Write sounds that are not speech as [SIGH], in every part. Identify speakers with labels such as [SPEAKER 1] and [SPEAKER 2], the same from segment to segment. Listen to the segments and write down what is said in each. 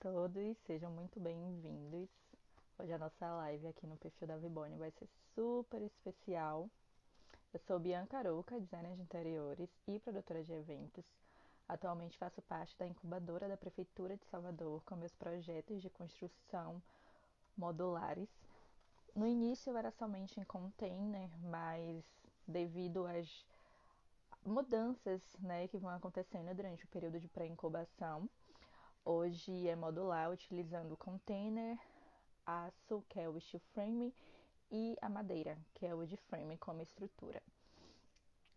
[SPEAKER 1] todos, sejam muito bem-vindos. Hoje a nossa live aqui no perfil da Vibone vai ser super especial. Eu sou Bianca Arouca, designer de interiores e produtora de eventos. Atualmente faço parte da incubadora da Prefeitura de Salvador com meus projetos de construção modulares. No início era somente em container, mas devido às mudanças né, que vão acontecendo durante o período de pré-incubação, Hoje é modular, utilizando o container, aço, que é o steel frame, e a madeira, que é o wood frame como estrutura.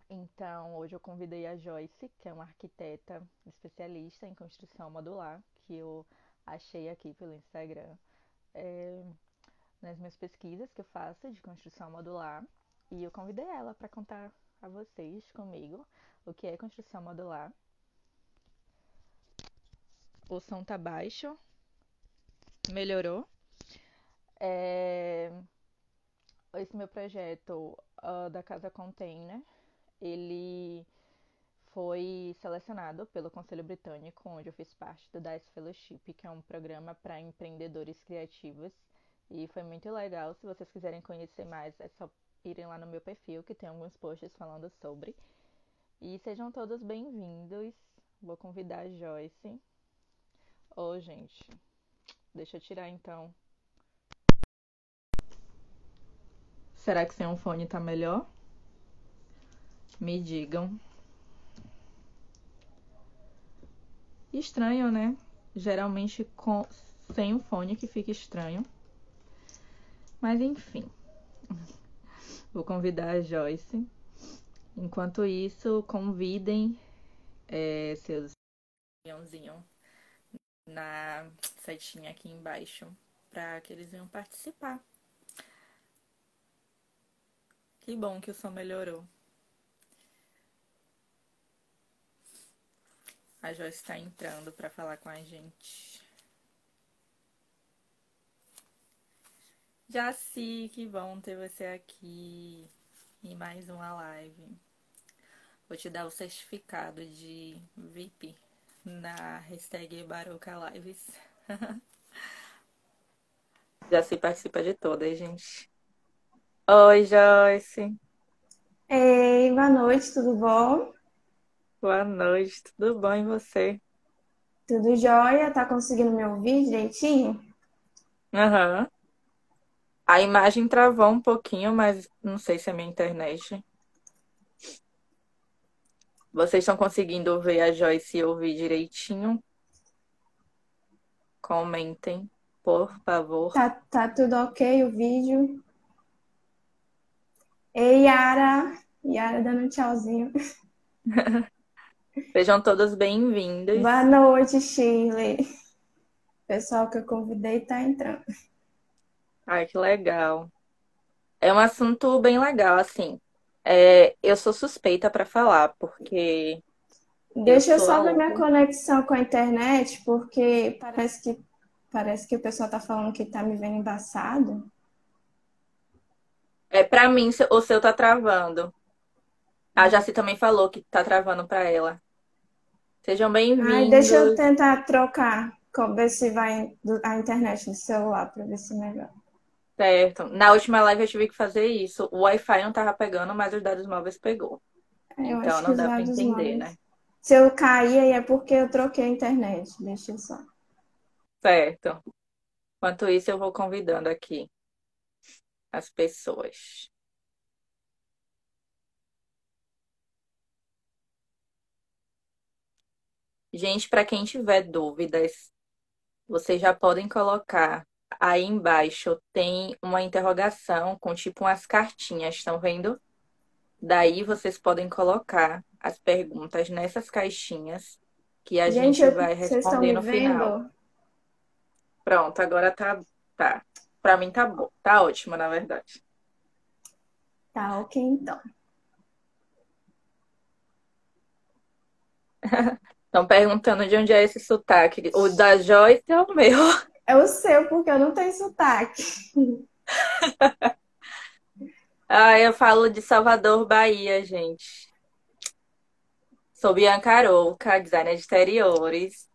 [SPEAKER 1] Então, hoje eu convidei a Joyce, que é uma arquiteta especialista em construção modular, que eu achei aqui pelo Instagram, é, nas minhas pesquisas que eu faço de construção modular. E eu convidei ela para contar a vocês, comigo, o que é construção modular o som tá baixo. Melhorou. É... Esse meu projeto uh, da Casa Container, ele foi selecionado pelo Conselho Britânico, onde eu fiz parte do DICE Fellowship, que é um programa para empreendedores criativos. E foi muito legal. Se vocês quiserem conhecer mais, é só irem lá no meu perfil, que tem alguns posts falando sobre. E sejam todos bem-vindos. Vou convidar a Joyce Ô, oh, gente, deixa eu tirar então. Será que sem um fone tá melhor? Me digam. Estranho, né? Geralmente com sem o fone que fica estranho. Mas enfim. [LAUGHS] Vou convidar a Joyce. Enquanto isso, convidem é, seus na setinha aqui embaixo para que eles venham participar. Que bom que o som melhorou. A Joyce está entrando para falar com a gente. Jaci, que bom ter você aqui em mais uma live. Vou te dar o certificado de VIP na hashtag Baroca Lives. [LAUGHS] Já se participa de todas, gente. Oi, Joyce.
[SPEAKER 2] Ei, boa noite, tudo bom?
[SPEAKER 1] Boa noite, tudo bom e você?
[SPEAKER 2] Tudo jóia? Tá conseguindo me ouvir direitinho?
[SPEAKER 1] Aham. Uhum. A imagem travou um pouquinho, mas não sei se é minha internet. Vocês estão conseguindo ver a Joyce e ouvir direitinho? Comentem, por favor.
[SPEAKER 2] Tá, tá tudo ok o vídeo? Ei, Yara! Yara dando um tchauzinho. [LAUGHS]
[SPEAKER 1] Sejam todos bem-vindos.
[SPEAKER 2] Boa noite, Shirley. O pessoal que eu convidei tá entrando.
[SPEAKER 1] Ai, que legal. É um assunto bem legal, assim. É, eu sou suspeita para falar, porque.
[SPEAKER 2] Deixa eu só ver minha conexão com a internet, porque parece que, parece que o pessoal tá falando que tá me vendo embaçado.
[SPEAKER 1] É, para mim, o seu tá travando. A Jaci também falou que tá travando para ela. Sejam bem-vindos.
[SPEAKER 2] Deixa eu tentar trocar, ver se vai a internet do celular, para ver se melhor.
[SPEAKER 1] Certo. Na última live eu tive que fazer isso. O Wi-Fi não tava pegando, mas os dados móveis pegou.
[SPEAKER 2] É, então não dá para entender, móveis... né? Se eu cair é porque eu troquei a internet. Deixa eu só.
[SPEAKER 1] Certo. Enquanto isso, eu vou convidando aqui as pessoas. Gente, para quem tiver dúvidas, vocês já podem colocar Aí embaixo tem uma interrogação com tipo umas cartinhas, estão vendo? Daí vocês podem colocar as perguntas nessas caixinhas que a gente, gente vai responder no final. Pronto, agora tá tá. Para mim tá bom, tá ótimo, na verdade.
[SPEAKER 2] Tá OK então. [LAUGHS]
[SPEAKER 1] Estão perguntando de onde é esse sotaque. O da Joyce é o meu.
[SPEAKER 2] É o seu, porque eu não tenho sotaque. [LAUGHS]
[SPEAKER 1] ah, eu falo de Salvador, Bahia, gente. Sou Bianca Arouca, designer de exteriores.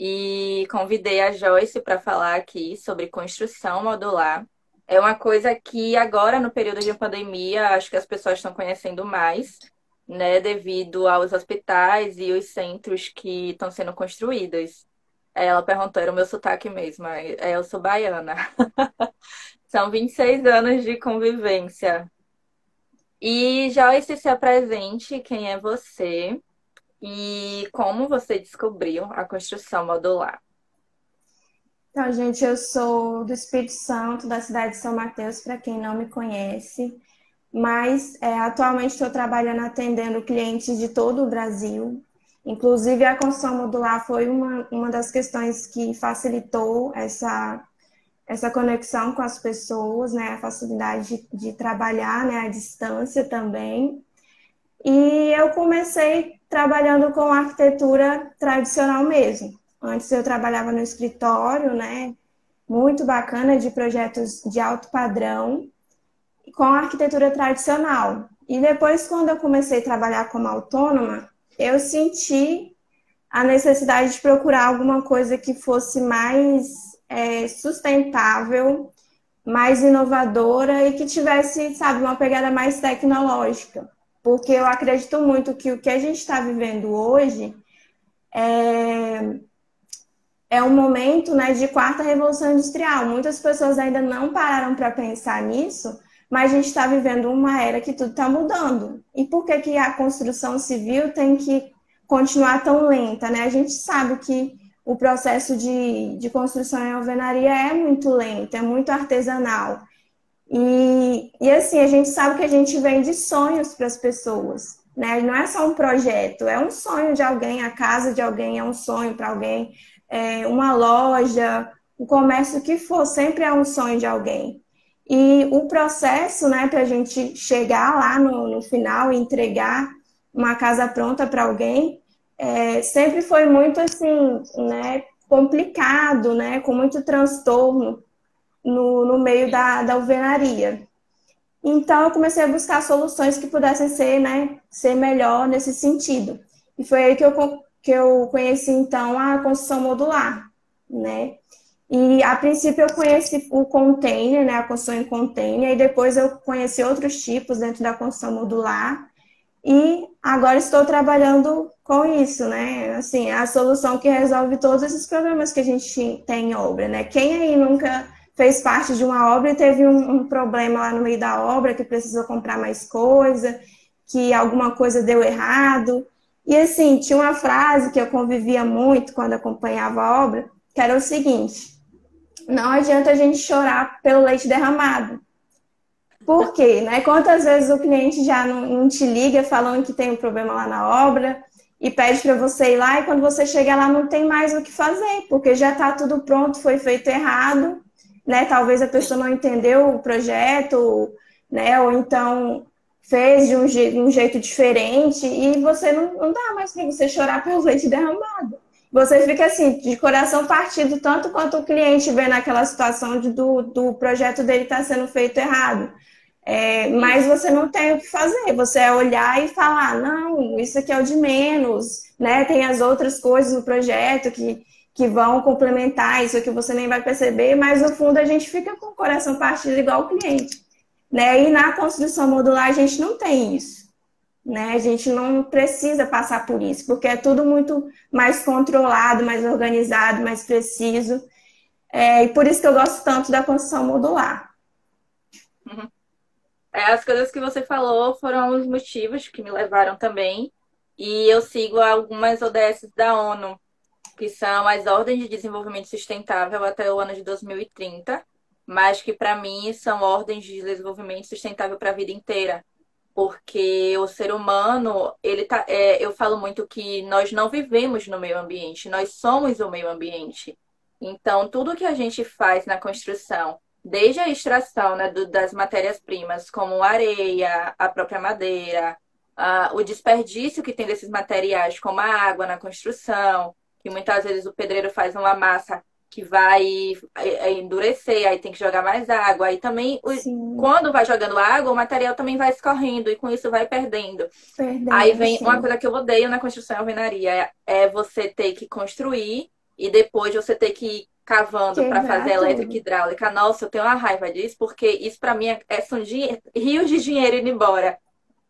[SPEAKER 1] e convidei a Joyce para falar aqui sobre construção modular. É uma coisa que agora, no período de pandemia, acho que as pessoas estão conhecendo mais, né, devido aos hospitais e os centros que estão sendo construídos. Ela perguntou, era o meu sotaque mesmo, é, eu sou baiana. [LAUGHS] São 26 anos de convivência. E Joyce, se apresente, quem é você e como você descobriu a construção modular.
[SPEAKER 2] Então, gente, eu sou do Espírito Santo, da cidade de São Mateus, para quem não me conhece, mas é, atualmente estou trabalhando atendendo clientes de todo o Brasil. Inclusive, a construção modular foi uma, uma das questões que facilitou essa, essa conexão com as pessoas, né? a facilidade de, de trabalhar né? à distância também. E eu comecei trabalhando com arquitetura tradicional mesmo. Antes eu trabalhava no escritório, né? Muito bacana de projetos de alto padrão com arquitetura tradicional. E depois, quando eu comecei a trabalhar como autônoma, eu senti a necessidade de procurar alguma coisa que fosse mais é, sustentável, mais inovadora e que tivesse, sabe, uma pegada mais tecnológica. Porque eu acredito muito que o que a gente está vivendo hoje é, é um momento né, de quarta revolução industrial. Muitas pessoas ainda não pararam para pensar nisso, mas a gente está vivendo uma era que tudo está mudando. E por que, que a construção civil tem que continuar tão lenta? Né? A gente sabe que o processo de, de construção em alvenaria é muito lento, é muito artesanal. E, e assim, a gente sabe que a gente vende sonhos para as pessoas. Né? Não é só um projeto, é um sonho de alguém, a casa de alguém é um sonho para alguém, é, uma loja, o comércio que for, sempre é um sonho de alguém. E o processo, né, para a gente chegar lá no, no, final e entregar uma casa pronta para alguém, é, sempre foi muito assim, né, complicado, né, com muito transtorno no, no meio da, da alvenaria. Então eu comecei a buscar soluções que pudessem ser, né, ser melhor nesse sentido. E foi aí que eu que eu conheci então a construção modular, né? E a princípio eu conheci o container, né, a construção em container, e depois eu conheci outros tipos dentro da construção modular. E agora estou trabalhando com isso, né? Assim, a solução que resolve todos esses problemas que a gente tem em obra, né? Quem aí nunca fez parte de uma obra e teve um, um problema lá no meio da obra, que precisou comprar mais coisa, que alguma coisa deu errado, e assim, tinha uma frase que eu convivia muito quando acompanhava a obra, que era o seguinte: não adianta a gente chorar pelo leite derramado. Por quê? Né? Quantas vezes o cliente já não, não te liga falando que tem um problema lá na obra e pede para você ir lá e quando você chega lá não tem mais o que fazer, porque já está tudo pronto, foi feito errado, né? Talvez a pessoa não entendeu o projeto, né? Ou então fez de um, je um jeito diferente e você não, não dá mais para você chorar pelo leite derramado. Você fica assim, de coração partido, tanto quanto o cliente vê naquela situação de, do, do projeto dele estar tá sendo feito errado. É, mas você não tem o que fazer, você é olhar e falar, não, isso aqui é o de menos, né? Tem as outras coisas no projeto que, que vão complementar isso que você nem vai perceber, mas no fundo a gente fica com o coração partido igual o cliente. Né? E na construção modular a gente não tem isso. Né? A gente não precisa passar por isso, porque é tudo muito mais controlado, mais organizado, mais preciso. É, e por isso que eu gosto tanto da construção modular.
[SPEAKER 1] Uhum. É, as coisas que você falou foram os motivos que me levaram também. E eu sigo algumas ODS da ONU, que são as Ordens de Desenvolvimento Sustentável até o ano de 2030 mas que para mim são ordens de desenvolvimento sustentável para a vida inteira. Porque o ser humano, ele tá, é, eu falo muito que nós não vivemos no meio ambiente, nós somos o meio ambiente. Então, tudo que a gente faz na construção, desde a extração né, do, das matérias-primas, como areia, a própria madeira, a, o desperdício que tem desses materiais, como a água na construção, que muitas vezes o pedreiro faz uma massa que vai é, é, endurecer, aí tem que jogar mais água. Aí também, quando vai jogando água, o material também vai escorrendo e com isso vai perdendo. perdendo aí vem sim. uma coisa que eu odeio na construção e alvenaria, é, é você ter que construir e depois você ter que ir cavando para fazer elétrica e hidráulica. Nossa, eu tenho uma raiva disso, porque isso para mim é, é, são rios de dinheiro indo embora.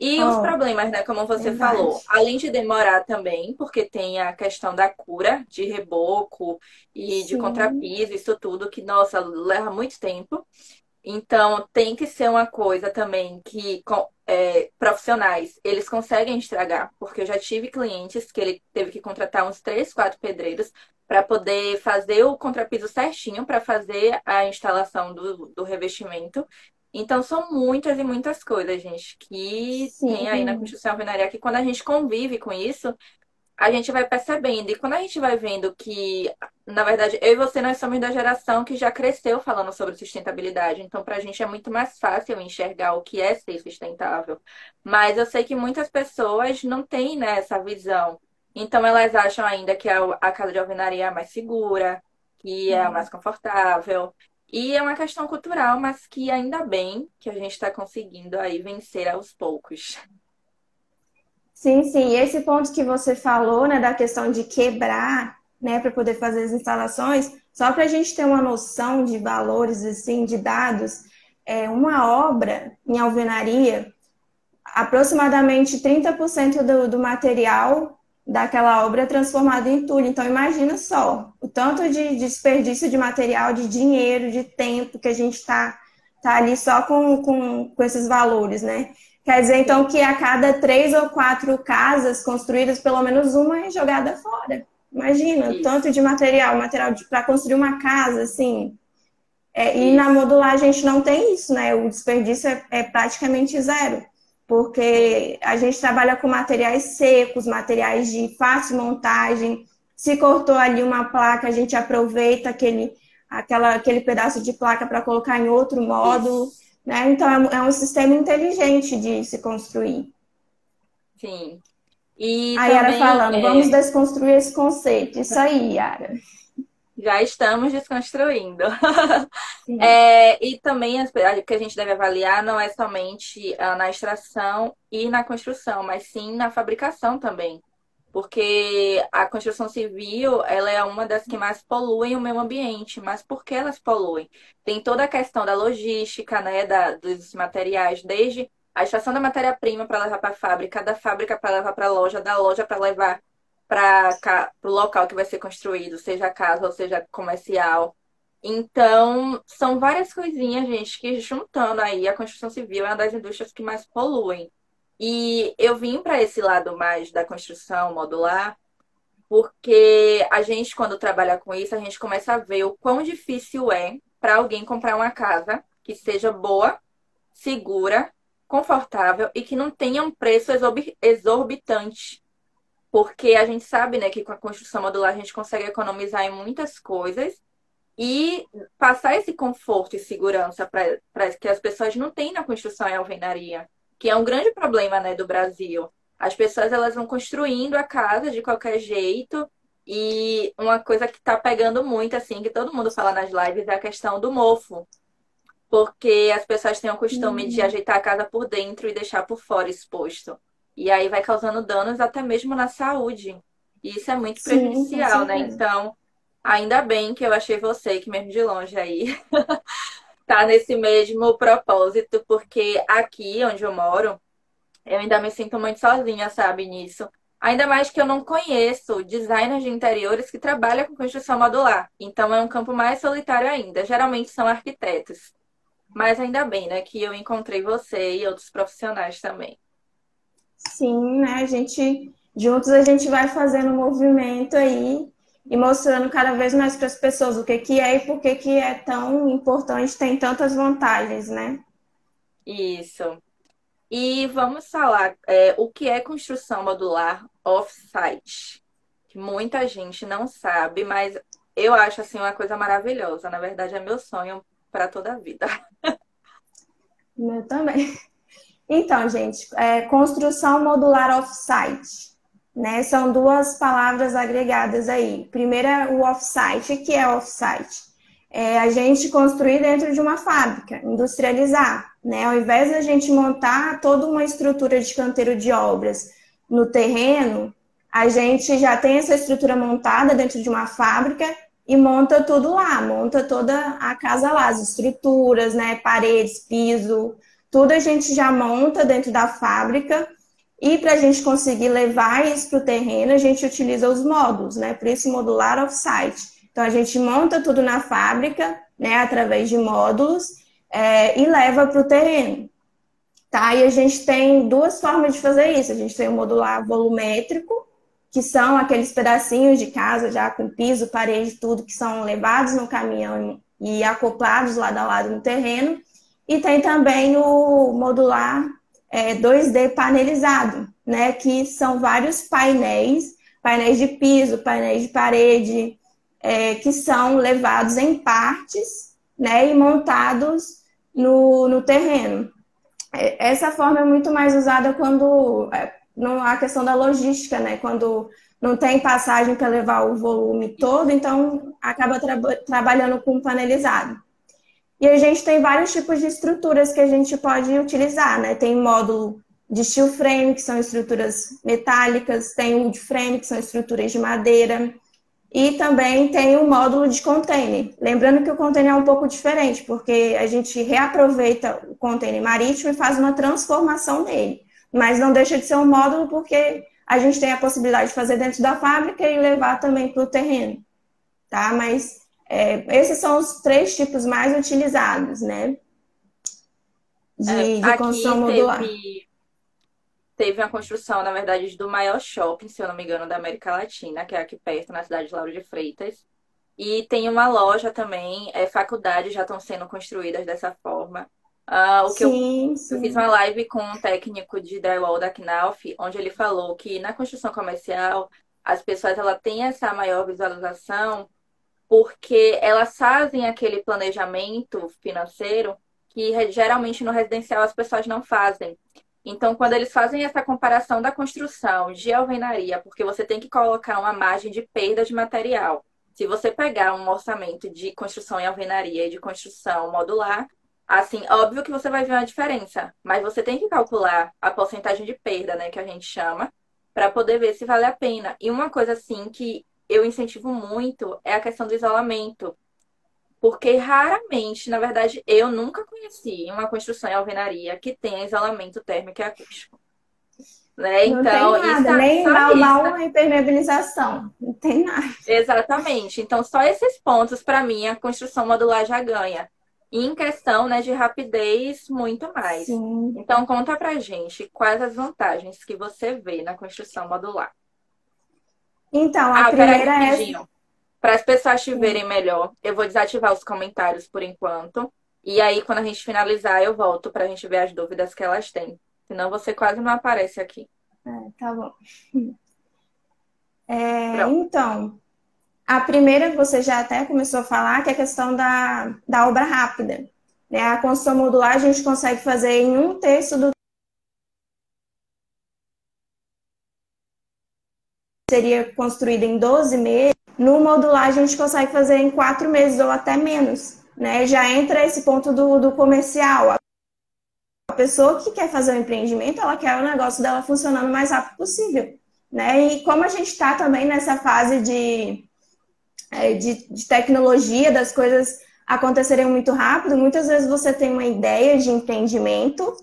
[SPEAKER 1] E oh, os problemas, né, como você verdade. falou, além de demorar também, porque tem a questão da cura de reboco e Sim. de contrapiso, isso tudo que, nossa, leva muito tempo. Então, tem que ser uma coisa também que é, profissionais, eles conseguem estragar, porque eu já tive clientes que ele teve que contratar uns três, quatro pedreiros para poder fazer o contrapiso certinho, para fazer a instalação do, do revestimento. Então, são muitas e muitas coisas, gente, que Sim. tem aí na construção alvenaria, que quando a gente convive com isso, a gente vai percebendo. E quando a gente vai vendo que, na verdade, eu e você, nós somos da geração que já cresceu falando sobre sustentabilidade. Então, para a gente é muito mais fácil enxergar o que é ser sustentável. Mas eu sei que muitas pessoas não têm né, essa visão. Então, elas acham ainda que a, a casa de alvenaria é a mais segura, que é a mais confortável. E é uma questão cultural, mas que ainda bem que a gente está conseguindo aí vencer aos poucos.
[SPEAKER 2] Sim, sim. Esse ponto que você falou, né, da questão de quebrar, né, para poder fazer as instalações, só para a gente ter uma noção de valores, assim, de dados, é uma obra em alvenaria, aproximadamente 30% do, do material daquela obra é transformado em entulho. Então, imagina só o tanto de desperdício de material, de dinheiro, de tempo que a gente está tá ali só com, com, com esses valores, né? Quer dizer, então, que a cada três ou quatro casas construídas, pelo menos uma é jogada fora. Imagina, Isso. tanto de material, material para construir uma casa, assim. É, e na modular a gente não tem isso, né? O desperdício é, é praticamente zero. Porque a gente trabalha com materiais secos, materiais de fácil montagem. Se cortou ali uma placa, a gente aproveita aquele, aquela, aquele pedaço de placa para colocar em outro módulo. Isso. Né? Então, é, é um sistema inteligente de se construir.
[SPEAKER 1] Sim.
[SPEAKER 2] E a Yara falando, é... vamos desconstruir esse conceito. Isso aí, Yara.
[SPEAKER 1] Já estamos desconstruindo. [LAUGHS] é, e também o que a gente deve avaliar não é somente uh, na extração e na construção, mas sim na fabricação também porque a construção civil ela é uma das que mais poluem o meio ambiente. Mas por que elas poluem? Tem toda a questão da logística, né, da, dos materiais, desde a extração da matéria-prima para levar para a fábrica, da fábrica para levar para a loja, da loja para levar para o local que vai ser construído, seja casa ou seja comercial. Então, são várias coisinhas, gente, que juntando aí, a construção civil é uma das indústrias que mais poluem. E eu vim para esse lado mais da construção modular, porque a gente, quando trabalha com isso, a gente começa a ver o quão difícil é para alguém comprar uma casa que seja boa, segura, confortável e que não tenha um preço exorbitante. Porque a gente sabe né, que com a construção modular a gente consegue economizar em muitas coisas e passar esse conforto e segurança para que as pessoas não têm na construção e alvenaria que é um grande problema, né, do Brasil. As pessoas elas vão construindo a casa de qualquer jeito e uma coisa que está pegando muito, assim, que todo mundo fala nas lives é a questão do mofo. Porque as pessoas têm o costume uhum. de ajeitar a casa por dentro e deixar por fora exposto. E aí vai causando danos até mesmo na saúde. E isso é muito prejudicial, Sim, né? Então, ainda bem que eu achei você, que mesmo de longe aí, [LAUGHS] tá nesse mesmo propósito, porque aqui onde eu moro, eu ainda me sinto muito sozinha, sabe, nisso. Ainda mais que eu não conheço designers de interiores que trabalham com construção modular. Então é um campo mais solitário ainda. Geralmente são arquitetos. Mas ainda bem, né, que eu encontrei você e outros profissionais também.
[SPEAKER 2] Sim, né? A gente juntos a gente vai fazendo um movimento aí e mostrando cada vez mais para as pessoas o que, que é e por que, que é tão importante, tem tantas vantagens, né?
[SPEAKER 1] Isso. E vamos falar é, o que é construção modular off-site. Muita gente não sabe, mas eu acho assim uma coisa maravilhosa. Na verdade, é meu sonho para toda a vida. [LAUGHS]
[SPEAKER 2] Meu também. Então, gente, é, construção modular off-site né? São duas palavras agregadas aí. Primeiro é o off-site. O que é off-site? É a gente construir dentro de uma fábrica, industrializar, né? Ao invés de a gente montar toda uma estrutura de canteiro de obras no terreno, a gente já tem essa estrutura montada dentro de uma fábrica e monta tudo lá, monta toda a casa lá, as estruturas, né, paredes, piso, tudo a gente já monta dentro da fábrica. E para a gente conseguir levar isso para o terreno, a gente utiliza os módulos, né? Por isso modular off-site. Então a gente monta tudo na fábrica, né, através de módulos, é, e leva para o terreno. Tá? E a gente tem duas formas de fazer isso. A gente tem o modular volumétrico, que são aqueles pedacinhos de casa já com piso, parede, tudo que são levados no caminhão e acoplados lado a lado no terreno. E tem também o modular é, 2D panelizado, né? Que são vários painéis, painéis de piso, painéis de parede, é, que são levados em partes, né? E montados no, no terreno. É, essa forma é muito mais usada quando é, a questão da logística, né? Quando não tem passagem para levar o volume todo, então acaba tra trabalhando com panelizado. E a gente tem vários tipos de estruturas que a gente pode utilizar, né? Tem módulo de steel frame, que são estruturas metálicas, tem wood frame, que são estruturas de madeira, e também tem o módulo de container. Lembrando que o container é um pouco diferente, porque a gente reaproveita o container marítimo e faz uma transformação nele mas não deixa de ser um módulo porque a gente tem a possibilidade de fazer dentro da fábrica e levar também para o terreno, tá? Mas é, esses são os três tipos mais utilizados, né?
[SPEAKER 1] De, é, de construção modular. Teve, teve uma construção, na verdade, do maior shopping, se eu não me engano, da América Latina, que é aqui perto, na cidade de Lauro de Freitas. E tem uma loja também, é, faculdades já estão sendo construídas dessa forma. Uh, o que sim, eu, sim. eu, fiz uma live com um técnico de drywall da Knauf, onde ele falou que na construção comercial as pessoas ela têm essa maior visualização porque elas fazem aquele planejamento financeiro que geralmente no residencial as pessoas não fazem. Então, quando eles fazem essa comparação da construção de alvenaria, porque você tem que colocar uma margem de perda de material. Se você pegar um orçamento de construção em alvenaria e de construção modular, Assim, óbvio que você vai ver uma diferença, mas você tem que calcular a porcentagem de perda, né, que a gente chama, para poder ver se vale a pena. E uma coisa assim que eu incentivo muito é a questão do isolamento. Porque raramente, na verdade, eu nunca conheci uma construção em alvenaria que tenha isolamento térmico e acústico. Né?
[SPEAKER 2] Não então, tem nada, nem mal, mal impermeabilização. Não tem nada.
[SPEAKER 1] Exatamente. Então, só esses pontos, para mim, a construção modular já ganha. E em questão né, de rapidez, muito mais. Sim. Então, conta pra gente quais as vantagens que você vê na construção modular.
[SPEAKER 2] Então, a ah, primeira é.
[SPEAKER 1] Para as pessoas te verem melhor, eu vou desativar os comentários por enquanto. E aí, quando a gente finalizar, eu volto para a gente ver as dúvidas que elas têm. Senão você quase não aparece aqui.
[SPEAKER 2] É, tá bom. [LAUGHS] É, então, a primeira, você já até começou a falar, que é a questão da, da obra rápida. Né? A construção modular a gente consegue fazer em um terço do seria construída em 12 meses, no modular a gente consegue fazer em 4 meses ou até menos. Né? Já entra esse ponto do, do comercial. A pessoa que quer fazer um empreendimento, ela quer o negócio dela funcionando o mais rápido possível. Né? E como a gente está também nessa fase de é, de, de tecnologia, das coisas acontecerem muito rápido, muitas vezes você tem uma ideia de empreendimento,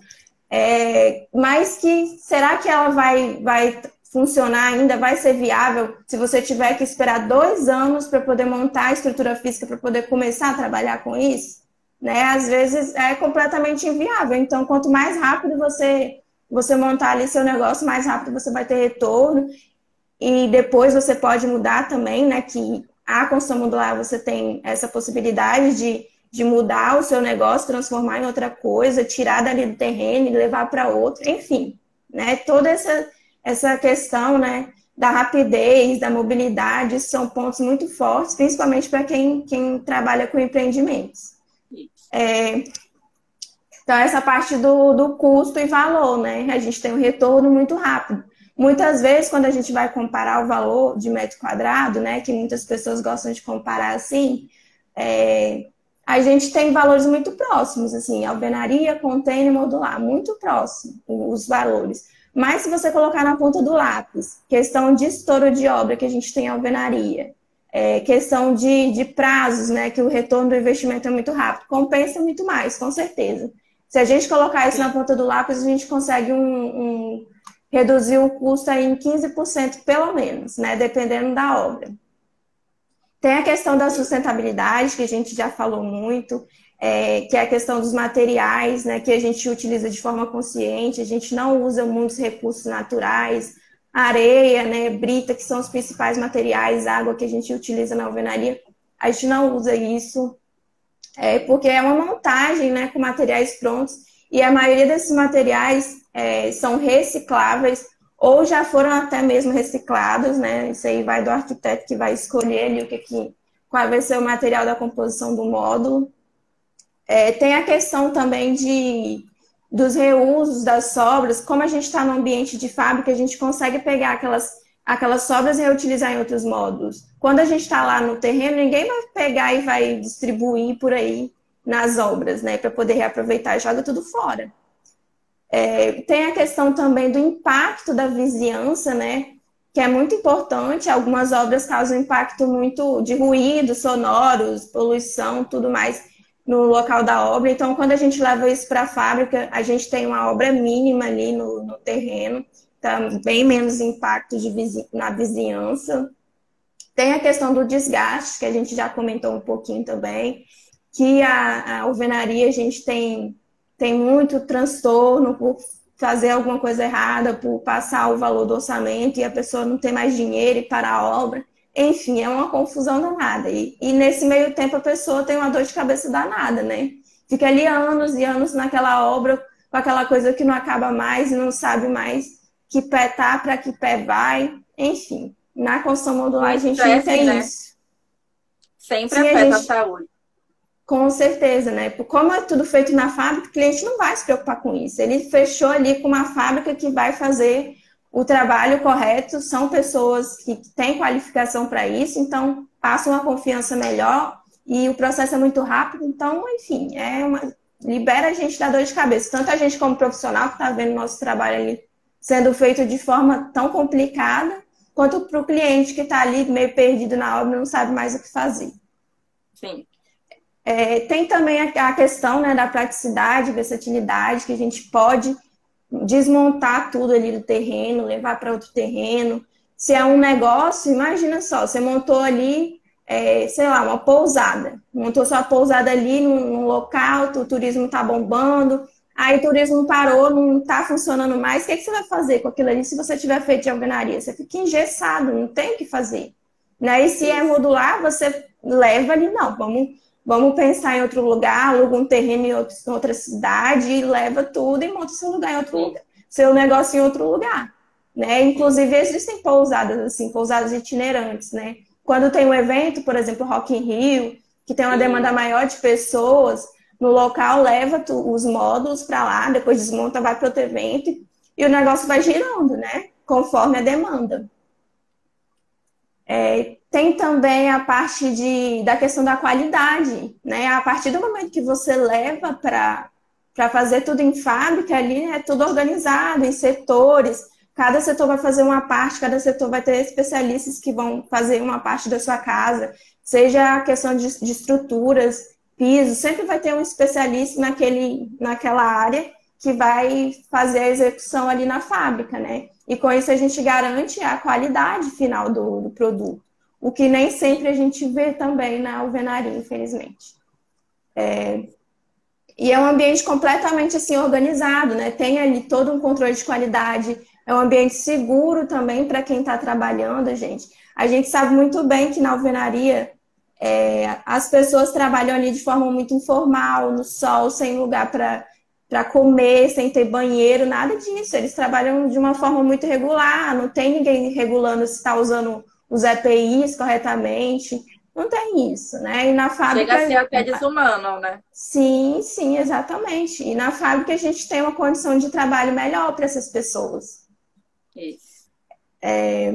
[SPEAKER 2] é, mas que será que ela vai, vai funcionar ainda, vai ser viável se você tiver que esperar dois anos para poder montar a estrutura física para poder começar a trabalhar com isso? Né? Às vezes é completamente inviável. Então, quanto mais rápido você você montar ali seu negócio, mais rápido você vai ter retorno. E depois você pode mudar também, né? Que a construção modular você tem essa possibilidade de, de mudar o seu negócio, transformar em outra coisa, tirar dali do terreno e levar para outro, enfim, né? Toda essa, essa questão, né? Da rapidez, da mobilidade, são pontos muito fortes, principalmente para quem, quem trabalha com empreendimentos. É, então, essa parte do, do custo e valor, né? A gente tem um retorno muito rápido. Muitas vezes, quando a gente vai comparar o valor de metro quadrado, né, que muitas pessoas gostam de comparar assim, é, a gente tem valores muito próximos, assim, alvenaria, container, modular, muito próximo os valores. Mas se você colocar na ponta do lápis, questão de estouro de obra que a gente tem em alvenaria, é, questão de, de prazos, né, que o retorno do investimento é muito rápido, compensa muito mais, com certeza. Se a gente colocar isso na ponta do lápis, a gente consegue um, um reduzir o custo aí em 15% pelo menos, né, dependendo da obra. Tem a questão da sustentabilidade, que a gente já falou muito, é, que é a questão dos materiais, né, que a gente utiliza de forma consciente, a gente não usa muitos recursos naturais, areia, né, brita, que são os principais materiais, água que a gente utiliza na alvenaria, a gente não usa isso, é, porque é uma montagem, né, com materiais prontos, e a maioria desses materiais é, são recicláveis, ou já foram até mesmo reciclados, né, isso aí vai do arquiteto que vai escolher ali o que, que qual vai ser o material da composição do módulo, é, tem a questão também de, dos reusos das sobras. Como a gente está no ambiente de fábrica, a gente consegue pegar aquelas, aquelas sobras e reutilizar em outros módulos. Quando a gente está lá no terreno, ninguém vai pegar e vai distribuir por aí nas obras, né, para poder reaproveitar, joga tudo fora. É, tem a questão também do impacto da vizinhança, né, que é muito importante. Algumas obras causam impacto muito de ruídos sonoros, poluição, tudo mais no local da obra. Então, quando a gente leva isso para a fábrica, a gente tem uma obra mínima ali no, no terreno, tá bem menos impacto na vizinhança. Tem a questão do desgaste, que a gente já comentou um pouquinho também, que a, a alvenaria a gente tem, tem muito transtorno por fazer alguma coisa errada, por passar o valor do orçamento e a pessoa não ter mais dinheiro e parar a obra. Enfim, é uma confusão danada. E, e nesse meio tempo a pessoa tem uma dor de cabeça danada, né? Fica ali anos e anos naquela obra, com aquela coisa que não acaba mais e não sabe mais que pé tá, para que pé vai. Enfim, na construção modular a gente não tem né? isso.
[SPEAKER 1] Sempre Sim, a, gente... saúde.
[SPEAKER 2] Com certeza, né? Como é tudo feito na fábrica, o cliente não vai se preocupar com isso. Ele fechou ali com uma fábrica que vai fazer o trabalho correto, são pessoas que têm qualificação para isso, então passam uma confiança melhor e o processo é muito rápido, então, enfim, é uma, libera a gente da dor de cabeça, tanto a gente como profissional que está vendo nosso trabalho ali sendo feito de forma tão complicada, quanto para o cliente que está ali meio perdido na obra e não sabe mais o que fazer.
[SPEAKER 1] Sim.
[SPEAKER 2] É, tem também a questão né, da praticidade, versatilidade, que a gente pode desmontar tudo ali do terreno, levar para outro terreno. Se é um negócio, imagina só, você montou ali, é, sei lá, uma pousada. Montou sua pousada ali num, num local, o turismo está bombando, aí o turismo parou, não está funcionando mais. O que, é que, você vai fazer com aquilo ali se você tiver feito de alvenaria? Você fica engessado, não tem o que fazer. Né? E se é modular, você leva ali, não, vamos Vamos pensar em outro lugar, aluga um terreno em outra cidade e leva tudo e monta seu lugar em outro lugar, seu negócio em outro lugar. Né? Inclusive, existem pousadas, assim, pousadas itinerantes, né? Quando tem um evento, por exemplo, Rock in Rio, que tem uma demanda maior de pessoas, no local leva os módulos para lá, depois desmonta, vai para outro evento e o negócio vai girando, né? Conforme a demanda. É, tem também a parte de, da questão da qualidade, né? A partir do momento que você leva para fazer tudo em fábrica, ali é tudo organizado em setores. Cada setor vai fazer uma parte, cada setor vai ter especialistas que vão fazer uma parte da sua casa, seja a questão de, de estruturas, piso, sempre vai ter um especialista naquele, naquela área que vai fazer a execução ali na fábrica, né? E com isso a gente garante a qualidade final do, do produto o que nem sempre a gente vê também na alvenaria, infelizmente. É... E é um ambiente completamente assim organizado, né? Tem ali todo um controle de qualidade, é um ambiente seguro também para quem está trabalhando, gente. A gente sabe muito bem que na alvenaria é, as pessoas trabalham ali de forma muito informal, no sol, sem lugar para comer, sem ter banheiro, nada disso. Eles trabalham de uma forma muito regular, não tem ninguém regulando se está usando os EPIs corretamente. Não tem isso, né? E na fábrica.
[SPEAKER 1] Chega a ser até desumano, né?
[SPEAKER 2] Sim, sim, exatamente. E na fábrica a gente tem uma condição de trabalho melhor para essas pessoas.
[SPEAKER 1] Isso.
[SPEAKER 2] É...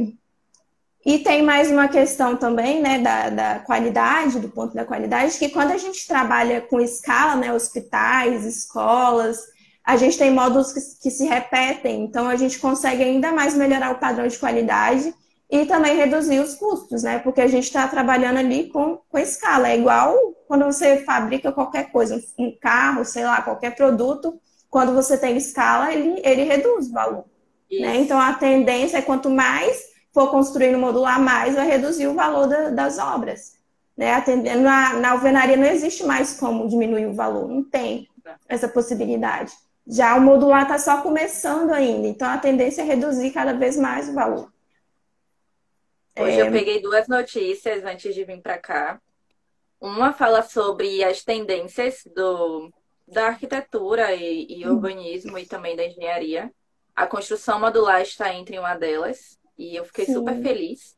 [SPEAKER 2] E tem mais uma questão também, né, da, da qualidade, do ponto da qualidade, que quando a gente trabalha com escala, né, hospitais, escolas, a gente tem módulos que, que se repetem, então a gente consegue ainda mais melhorar o padrão de qualidade e também reduzir os custos, né? Porque a gente está trabalhando ali com, com escala. É igual quando você fabrica qualquer coisa, um carro, sei lá, qualquer produto, quando você tem escala, ele, ele reduz o valor. Né? Então a tendência é quanto mais for construindo modular, mais vai reduzir o valor da, das obras. Né? Atendendo, na, na alvenaria não existe mais como diminuir o valor, não tem essa possibilidade. Já o modular está só começando ainda, então a tendência é reduzir cada vez mais o valor.
[SPEAKER 1] Hoje é... eu peguei duas notícias antes de vir para cá. Uma fala sobre as tendências do, da arquitetura e, e hum. urbanismo e também da engenharia. A construção modular está entre uma delas e eu fiquei Sim. super feliz.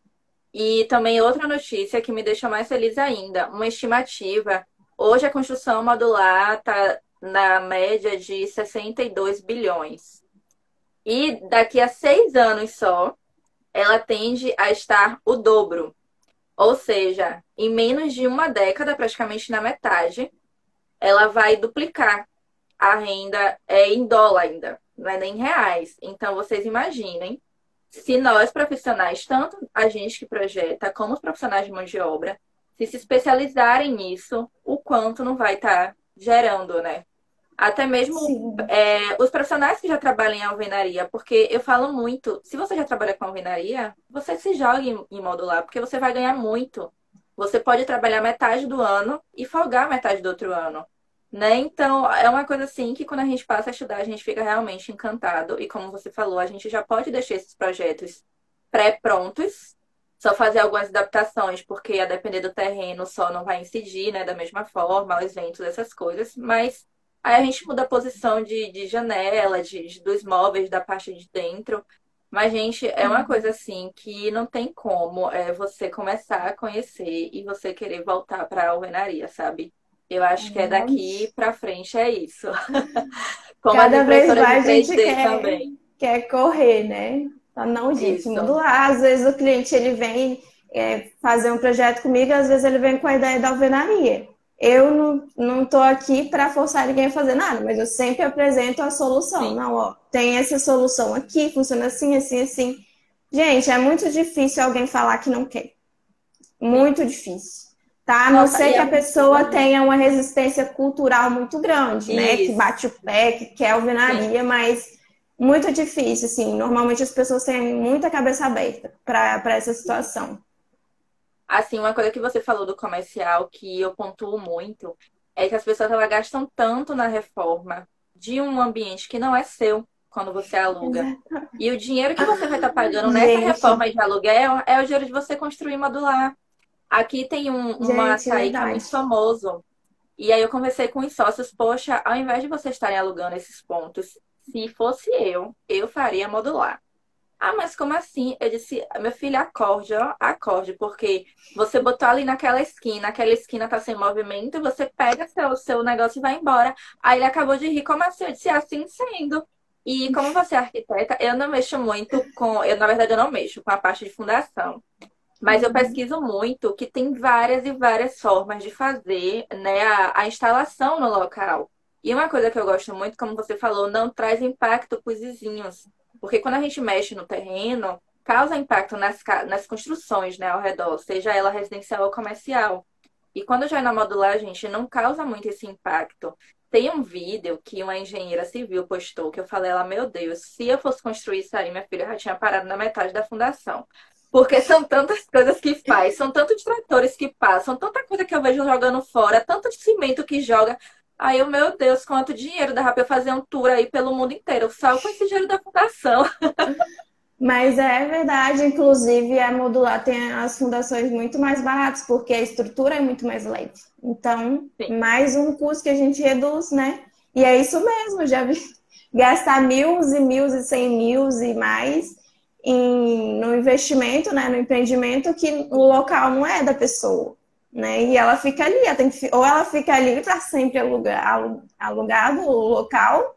[SPEAKER 1] E também outra notícia que me deixa mais feliz ainda, uma estimativa. Hoje a construção modular está na média de 62 bilhões. E daqui a seis anos só, ela tende a estar o dobro. Ou seja, em menos de uma década, praticamente na metade, ela vai duplicar a renda é em dólar ainda, não é nem em reais. Então vocês imaginem se nós profissionais, tanto a gente que projeta como os profissionais de mão de obra, se se especializarem nisso, o quanto não vai estar tá gerando, né? Até mesmo é, os profissionais que já trabalham em alvenaria, porque eu falo muito, se você já trabalha com alvenaria, você se joga em, em modular, porque você vai ganhar muito. Você pode trabalhar metade do ano e folgar metade do outro ano. Né? Então, é uma coisa assim que quando a gente passa a estudar, a gente fica realmente encantado. E como você falou, a gente já pode deixar esses projetos pré-prontos, só fazer algumas adaptações, porque a depender do terreno, o sol não vai incidir, né, da mesma forma, os ventos, essas coisas, mas Aí a gente muda a posição de, de janela, de, de, dos móveis da parte de dentro. Mas, gente, é uma uhum. coisa assim que não tem como é, você começar a conhecer e você querer voltar para a alvenaria, sabe? Eu acho que é daqui para frente, é isso. [LAUGHS]
[SPEAKER 2] Como Cada vez mais a gente quer, também. quer correr, né? Não, gente, isso. modular. Às vezes o cliente ele vem é, fazer um projeto comigo, às vezes ele vem com a ideia da alvenaria eu não, não tô aqui para forçar ninguém a fazer nada, mas eu sempre apresento a solução. Sim. Não, ó, tem essa solução aqui, funciona assim, assim, assim. Gente, é muito difícil alguém falar que não quer. Muito Sim. difícil. Tá? A não ser que a pessoa tenha uma resistência cultural muito grande, Isso. né? Que bate o pé, que quer alvenaria, Sim. mas muito difícil, assim. Normalmente as pessoas têm muita cabeça aberta para essa situação.
[SPEAKER 1] Assim, uma coisa que você falou do comercial que eu pontuo muito é que as pessoas elas gastam tanto na reforma de um ambiente que não é seu quando você aluga. E o dinheiro que você vai estar tá pagando nessa Gente. reforma de aluguel é o dinheiro de você construir modular. Aqui tem um, uma açaí que é muito famoso. E aí eu conversei com os sócios, poxa, ao invés de vocês estarem alugando esses pontos, se fosse eu, eu faria modular. Ah, mas como assim? Eu disse, meu filho, acorde, ó, acorde, porque você botou ali naquela esquina, aquela esquina tá sem movimento, você pega seu, seu negócio e vai embora. Aí ele acabou de rir, como assim? Eu disse, assim sendo. E como você é arquiteta, eu não mexo muito com. Eu, na verdade, eu não mexo com a parte de fundação. Mas eu uhum. pesquiso muito que tem várias e várias formas de fazer né, a, a instalação no local. E uma coisa que eu gosto muito, como você falou, não traz impacto para os vizinhos. Porque quando a gente mexe no terreno, causa impacto nas, nas construções né, ao redor, seja ela residencial ou comercial. E quando já é na modular, a gente não causa muito esse impacto. Tem um vídeo que uma engenheira civil postou que eu falei, ela, meu Deus, se eu fosse construir isso aí, minha filha já tinha parado na metade da fundação. Porque são tantas coisas que faz, são tantos tratores que passam, tanta coisa que eu vejo jogando fora, tanto de cimento que joga. Aí eu, meu Deus, quanto dinheiro dá pra eu fazer um tour aí pelo mundo inteiro, só com esse dinheiro da fundação. [LAUGHS]
[SPEAKER 2] Mas é verdade, inclusive a modular tem as fundações muito mais baratas, porque a estrutura é muito mais leve. Então, Sim. mais um custo que a gente reduz, né? E é isso mesmo, já vi [LAUGHS] gastar mil e mil e cem mil e mais em, no investimento, né? No empreendimento que o local não é da pessoa né? E ela fica ali, ela tem que, ou ela fica ali para sempre alugar, alugado o local,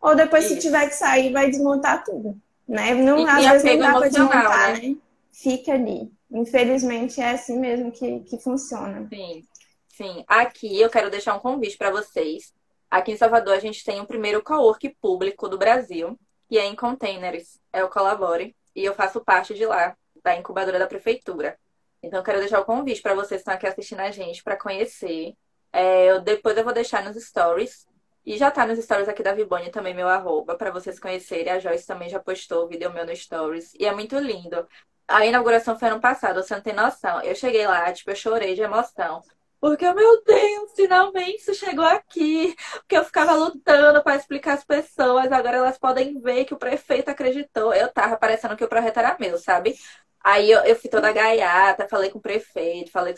[SPEAKER 2] ou depois, Isso. se tiver que sair, vai desmontar tudo. Né? Não, e, às e vezes não dá para desmontar, né? né? Fica ali. Infelizmente é assim mesmo que, que funciona.
[SPEAKER 1] Sim, sim. Aqui eu quero deixar um convite para vocês. Aqui em Salvador, a gente tem o primeiro co-work público do Brasil, que é em containers, é o Colabore, e eu faço parte de lá, da incubadora da prefeitura. Então, quero deixar o convite para vocês que estão aqui assistindo a gente para conhecer. É, eu, depois eu vou deixar nos stories. E já tá nos stories aqui da Vibone também, meu arroba, para vocês conhecerem. A Joyce também já postou o vídeo meu no stories. E é muito lindo. A inauguração foi ano passado, você não tem noção. Eu cheguei lá, tipo, eu chorei de emoção. Porque, meu Deus, finalmente isso chegou aqui. Porque eu ficava lutando para explicar às pessoas. Agora elas podem ver que o prefeito acreditou. Eu tava parecendo que o projeto era meu, sabe? Aí eu, eu fui toda gaiata, falei com o prefeito, falei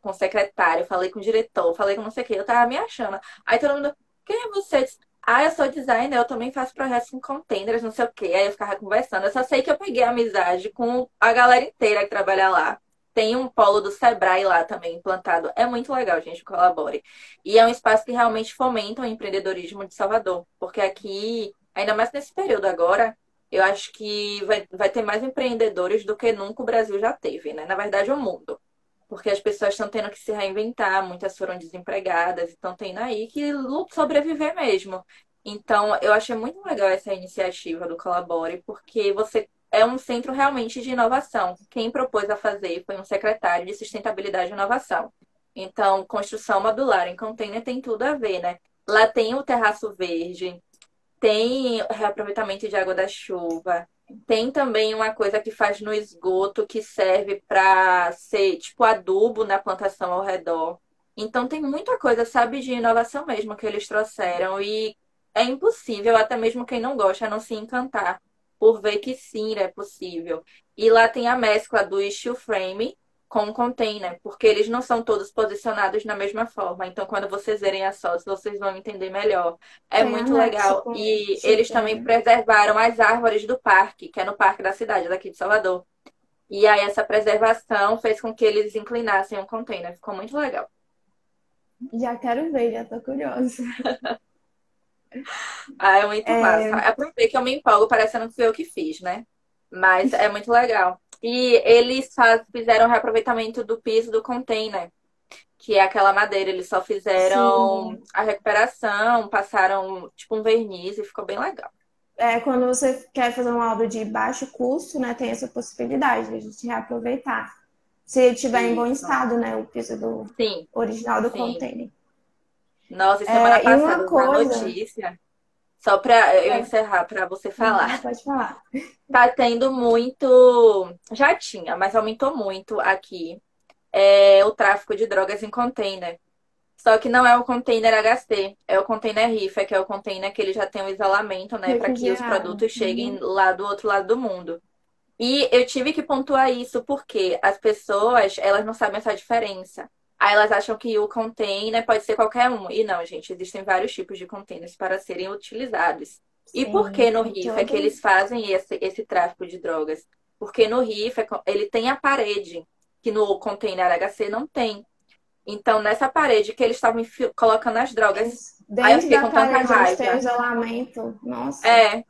[SPEAKER 1] com o secretário, falei com o diretor, falei com não sei o que. Eu tava me achando. Aí todo mundo, quem é você? ah, eu sou designer, eu também faço projetos com containers, não sei o quê. Aí eu ficava conversando. Eu só sei que eu peguei amizade com a galera inteira que trabalha lá. Tem um polo do Sebrae lá também implantado. É muito legal, gente, colabore. E é um espaço que realmente fomenta o empreendedorismo de Salvador. Porque aqui, ainda mais nesse período agora, eu acho que vai, vai ter mais empreendedores do que nunca o Brasil já teve, né? Na verdade, o mundo. Porque as pessoas estão tendo que se reinventar, muitas foram desempregadas, estão tendo aí que sobreviver mesmo. Então, eu achei muito legal essa iniciativa do Colabore, porque você é um centro realmente de inovação. Quem propôs a fazer foi um secretário de sustentabilidade e inovação. Então, construção modular em container tem tudo a ver, né? Lá tem o terraço verde, tem reaproveitamento de água da chuva, tem também uma coisa que faz no esgoto que serve para ser tipo adubo na plantação ao redor. Então tem muita coisa, sabe, de inovação mesmo que eles trouxeram e é impossível, até mesmo quem não gosta, não se encantar por ver que sim, é possível. E lá tem a mescla do steel frame com o container, porque eles não são todos posicionados na mesma forma. Então, quando vocês verem as fotos, vocês vão entender melhor. É muito legal. E eles também preservaram as árvores do parque, que é no parque da cidade, daqui de Salvador. E aí, essa preservação fez com que eles inclinassem o container. Ficou muito legal.
[SPEAKER 2] Já quero ver, já tô curiosa. [LAUGHS]
[SPEAKER 1] ah, é muito é... massa. É por que eu me empolgo parecendo que foi eu que fiz, né? Mas é muito legal. E eles faz, fizeram o reaproveitamento do piso do container, que é aquela madeira. Eles só fizeram Sim. a recuperação, passaram tipo um verniz e ficou bem legal.
[SPEAKER 2] É, quando você quer fazer uma obra de baixo custo, né, tem essa possibilidade de a gente reaproveitar. Se tiver em bom estado, né, o piso do Sim. original do Sim. container.
[SPEAKER 1] Nossa, semana é, passada, coisa... notícia só para eu é. encerrar, para você falar.
[SPEAKER 2] pode falar. [LAUGHS]
[SPEAKER 1] Tá tendo muito. Já tinha, mas aumentou muito aqui é, o tráfico de drogas em container. Só que não é o container HC, é o container RIFA, que é o container que ele já tem o um isolamento, né? Para que os produtos cheguem uhum. lá do outro lado do mundo. E eu tive que pontuar isso porque as pessoas, elas não sabem essa diferença. Aí elas acham que o container pode ser qualquer um. E não, gente, existem vários tipos de containers para serem utilizados. Sim, e por que no RIF é que eles fazem esse, esse tráfico de drogas? Porque no RIF é ele tem a parede, que no container HC não tem. Então, nessa parede que eles estavam colocando as drogas.
[SPEAKER 2] Dentro aí eu fiquei com tanta raiva. Tem isolamento. Nossa.
[SPEAKER 1] É.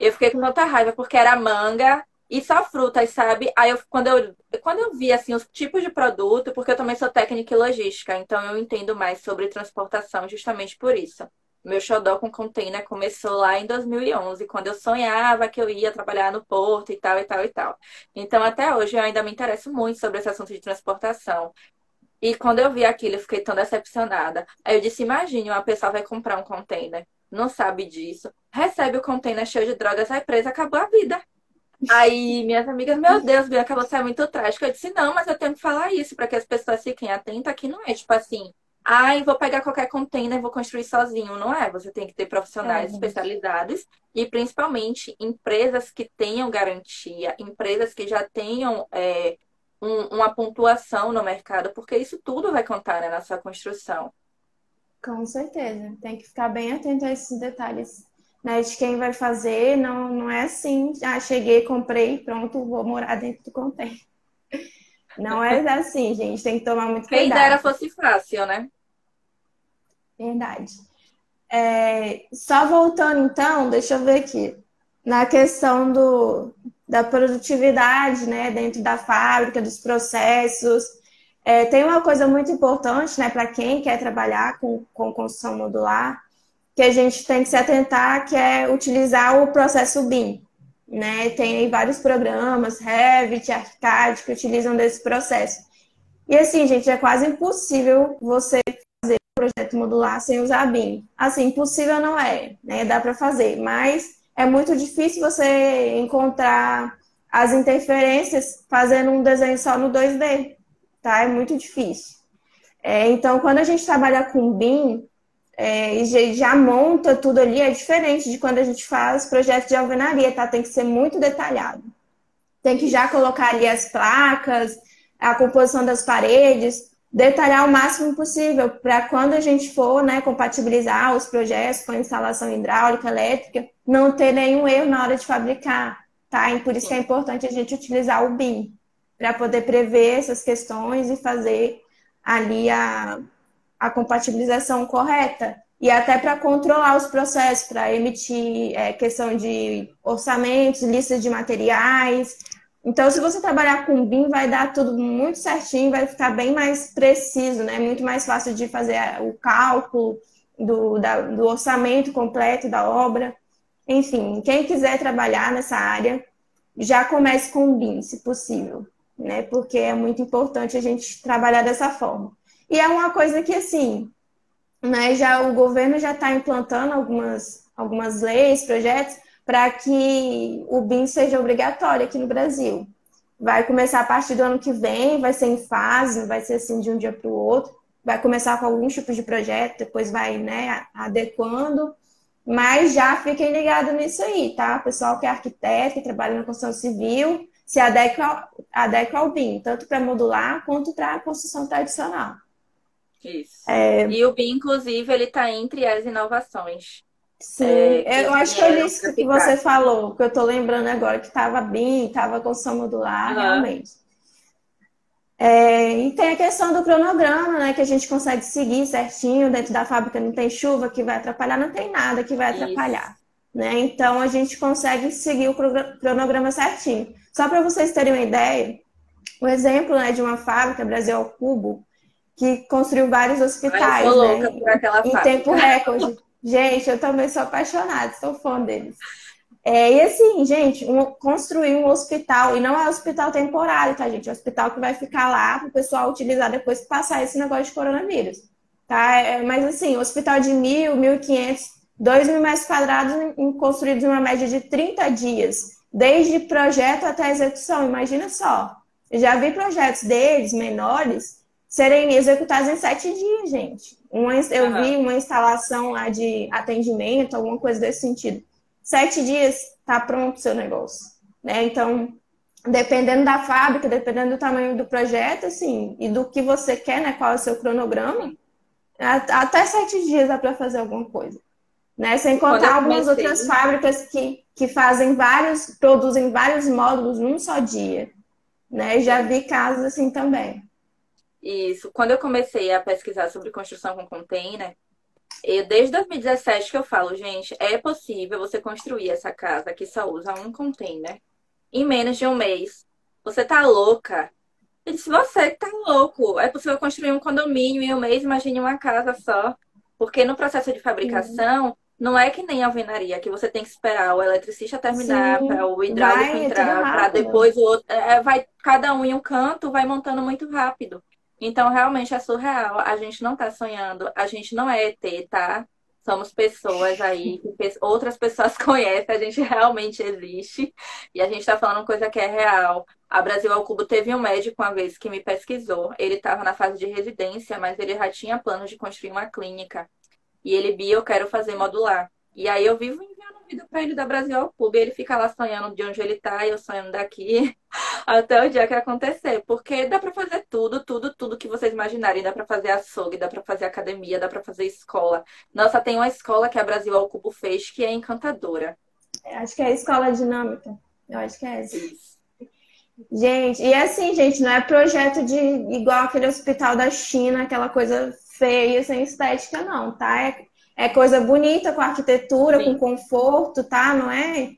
[SPEAKER 1] Eu fiquei com tanta raiva porque era manga e só frutas, sabe? Aí eu quando eu quando eu vi assim os tipos de produto, porque eu também sou técnica e logística, então eu entendo mais sobre transportação justamente por isso. Meu xodó com container começou lá em 2011, quando eu sonhava que eu ia trabalhar no porto e tal e tal e tal. Então até hoje eu ainda me interesso muito sobre esse assunto de transportação. E quando eu vi aquilo, eu fiquei tão decepcionada. Aí eu disse: imagine, uma pessoa vai comprar um container, não sabe disso, recebe o container cheio de drogas, aí presa, acabou a vida. Aí minhas amigas, meu Deus, Bianca, você é muito trágica. Eu disse, não, mas eu tenho que falar isso para que as pessoas fiquem atentas, que não é tipo assim, ai, vou pegar qualquer container e vou construir sozinho. Não é. Você tem que ter profissionais uhum. especializados e principalmente empresas que tenham garantia, empresas que já tenham é, um, uma pontuação no mercado, porque isso tudo vai contar né, na sua construção.
[SPEAKER 2] Com certeza. Tem que ficar bem atento a esses detalhes né, de quem vai fazer, não, não é assim, ah, cheguei, comprei, pronto, vou morar dentro do container. Não é [LAUGHS] assim, gente, tem que tomar muito cuidado.
[SPEAKER 1] Quem dera fosse fácil, né?
[SPEAKER 2] Verdade. É, só voltando então, deixa eu ver aqui, na questão do, da produtividade, né, dentro da fábrica, dos processos, É, tem uma coisa muito importante, né, para quem quer trabalhar com, com construção modular, que a gente tem que se atentar, que é utilizar o processo BIM. Né? Tem vários programas, Revit, ArchiCAD, que utilizam desse processo. E assim, gente, é quase impossível você fazer um projeto modular sem usar BIM. Assim, impossível não é, né? Dá para fazer, mas é muito difícil você encontrar as interferências fazendo um desenho só no 2D, tá? É muito difícil. É, então, quando a gente trabalha com BIM, é, e já monta tudo ali, é diferente de quando a gente faz projeto de alvenaria, tá? Tem que ser muito detalhado. Tem que já colocar ali as placas, a composição das paredes, detalhar o máximo possível para quando a gente for né, compatibilizar os projetos com instalação hidráulica, elétrica, não ter nenhum erro na hora de fabricar, tá? E por isso é importante a gente utilizar o BIM, para poder prever essas questões e fazer ali a, a compatibilização correta. E até para controlar os processos, para emitir é, questão de orçamentos, listas de materiais, então, se você trabalhar com BIM, vai dar tudo muito certinho, vai ficar bem mais preciso, né? Muito mais fácil de fazer o cálculo do, da, do orçamento completo da obra. Enfim, quem quiser trabalhar nessa área, já comece com o BIM, se possível, né? Porque é muito importante a gente trabalhar dessa forma. E é uma coisa que, assim, né, já o governo já está implantando algumas, algumas leis, projetos, para que o BIM seja obrigatório aqui no Brasil. Vai começar a partir do ano que vem, vai ser em fase, não vai ser assim de um dia para o outro. Vai começar com alguns tipos de projeto, depois vai né, adequando. Mas já fiquem ligados nisso aí, tá? O pessoal que é arquiteto, que trabalha na construção civil, se adequa, adequa ao BIM, tanto para modular quanto para a construção tradicional.
[SPEAKER 1] Isso. É... E o BIM, inclusive, ele está entre as inovações.
[SPEAKER 2] Sim, é, eu acho que é isso que você falou, que eu tô lembrando agora, que estava bem, estava com som modular, uhum. realmente. É, e tem a questão do cronograma, né? Que a gente consegue seguir certinho, dentro da fábrica não tem chuva que vai atrapalhar, não tem nada que vai atrapalhar. Né? Então a gente consegue seguir o cronograma certinho. Só para vocês terem uma ideia, o exemplo né, de uma fábrica, Brasil ao Cubo, que construiu vários hospitais
[SPEAKER 1] Ai, né, em
[SPEAKER 2] fábrica. tempo recorde. [LAUGHS] Gente, eu também sou apaixonada, sou fã deles. É, e assim, gente, um, construir um hospital, e não é hospital temporário, tá, gente? É hospital que vai ficar lá para o pessoal utilizar depois que passar esse negócio de coronavírus. Tá? É, mas assim, hospital de mil, mil e quinhentos, dois mil metros quadrados construídos em uma média de 30 dias, desde projeto até execução, imagina só. Eu já vi projetos deles, menores, serem executados em sete dias, gente. Uma, eu uhum. vi uma instalação lá de atendimento, alguma coisa desse sentido. Sete dias está pronto o seu negócio. Né? Então, dependendo da fábrica, dependendo do tamanho do projeto, assim, e do que você quer, né? Qual é o seu cronograma, até sete dias dá para fazer alguma coisa. Né? Sem contar algumas outras fábricas que, que fazem vários, produzem vários módulos num só dia. Né? Já vi casos assim também.
[SPEAKER 1] Isso. Quando eu comecei a pesquisar sobre construção com container, eu, desde 2017 que eu falo, gente, é possível você construir essa casa que só usa um container em menos de um mês. Você tá louca? Eu disse, você tá louco. É possível construir um condomínio em um mês, imagine uma casa só. Porque no processo de fabricação, não é que nem alvenaria, que você tem que esperar o eletricista terminar, para o hidráulico vai, entrar, para depois o outro. É, vai, cada um em um canto, vai montando muito rápido. Então, realmente é surreal. A gente não tá sonhando, a gente não é ET, tá? Somos pessoas aí que outras pessoas [LAUGHS] conhecem, a gente realmente existe. E a gente tá falando coisa que é real. A Brasil ao Cubo teve um médico uma vez que me pesquisou. Ele estava na fase de residência, mas ele já tinha planos de construir uma clínica. E ele, Bia, eu quero fazer modular. E aí eu vivo enviando vida para ele da Brasil ao Clube. Ele fica lá sonhando de onde ele tá, e eu sonhando daqui, [LAUGHS] até o dia que acontecer. Porque dá para fazer tudo, tudo, tudo que vocês imaginarem. Dá para fazer açougue, dá para fazer academia, dá para fazer escola. Nossa, tem uma escola que a Brasil ao Cubo fez que é encantadora.
[SPEAKER 2] É, acho que é a escola dinâmica. Eu acho que é essa. Isso. Gente, e assim, gente, não é projeto de igual aquele hospital da China, aquela coisa feia, sem estética, não, tá? É é coisa bonita, com arquitetura, Sim. com conforto, tá? Não é?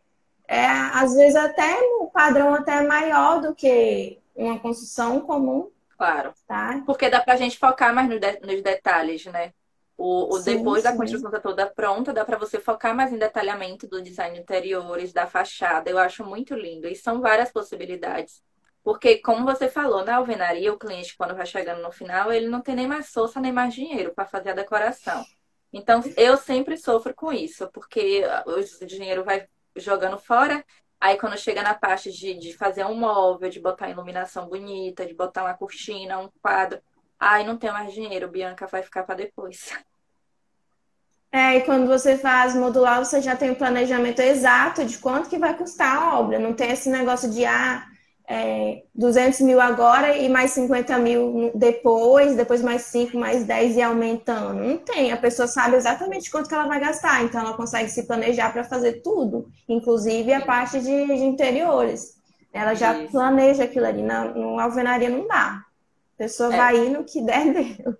[SPEAKER 2] É, às vezes até o padrão até é maior do que uma construção comum.
[SPEAKER 1] Claro.
[SPEAKER 2] Tá?
[SPEAKER 1] Porque dá pra gente focar mais no de, nos detalhes, né? O, o
[SPEAKER 2] Sim,
[SPEAKER 1] depois da
[SPEAKER 2] sim.
[SPEAKER 1] construção tá toda pronta, dá para você focar mais em detalhamento do design interiores, da fachada. Eu acho muito lindo. E são várias possibilidades. Porque, como você falou, na alvenaria, o cliente, quando vai chegando no final, ele não tem nem mais força nem mais dinheiro para fazer a decoração. Então, eu sempre sofro com isso, porque o dinheiro vai jogando fora. Aí, quando chega na parte de, de fazer um móvel, de botar iluminação bonita, de botar uma cortina, um quadro, ai, não tenho mais dinheiro, Bianca vai ficar para depois. [LAUGHS]
[SPEAKER 2] É, e quando você faz modular, você já tem o planejamento exato de quanto que vai custar a obra. Não tem esse negócio de, ah, é, 200 mil agora e mais 50 mil depois, depois mais 5, mais 10 e aumentando. Não tem. A pessoa sabe exatamente quanto que ela vai gastar, então ela consegue se planejar para fazer tudo, inclusive a parte de, de interiores. Ela já
[SPEAKER 1] Isso.
[SPEAKER 2] planeja aquilo ali. Na, no alvenaria não dá. A pessoa
[SPEAKER 1] É.
[SPEAKER 2] vai ir no que der [LAUGHS] deu.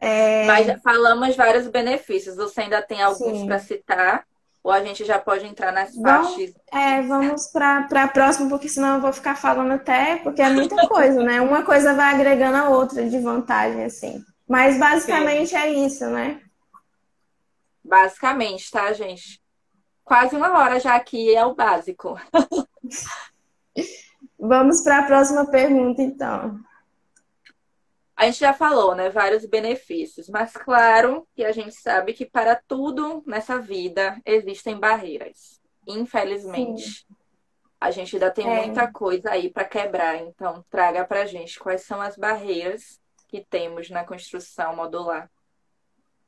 [SPEAKER 2] É,
[SPEAKER 1] Mas já falamos vários benefícios. Você ainda tem alguns para citar? Ou a gente já pode entrar nas
[SPEAKER 2] Vamos-
[SPEAKER 1] partes?
[SPEAKER 2] É, vamos para a próxima, porque senão eu vou ficar falando até, porque é muita coisa, né? Uma coisa vai agregando a outra de vantagem, assim. Mas basicamente é isso, né?
[SPEAKER 1] Basicamente, tá, gente? Quase uma hora já aqui é o básico. [LAUGHS]
[SPEAKER 2] Vamos para a próxima pergunta, então.
[SPEAKER 1] A gente já falou, né? Vários benefícios. Mas claro que a gente sabe que para tudo nessa vida existem barreiras. Infelizmente. A gente ainda tem
[SPEAKER 2] É.
[SPEAKER 1] muita coisa aí para quebrar. Então, traga pra gente quais são as barreiras que temos na construção modular.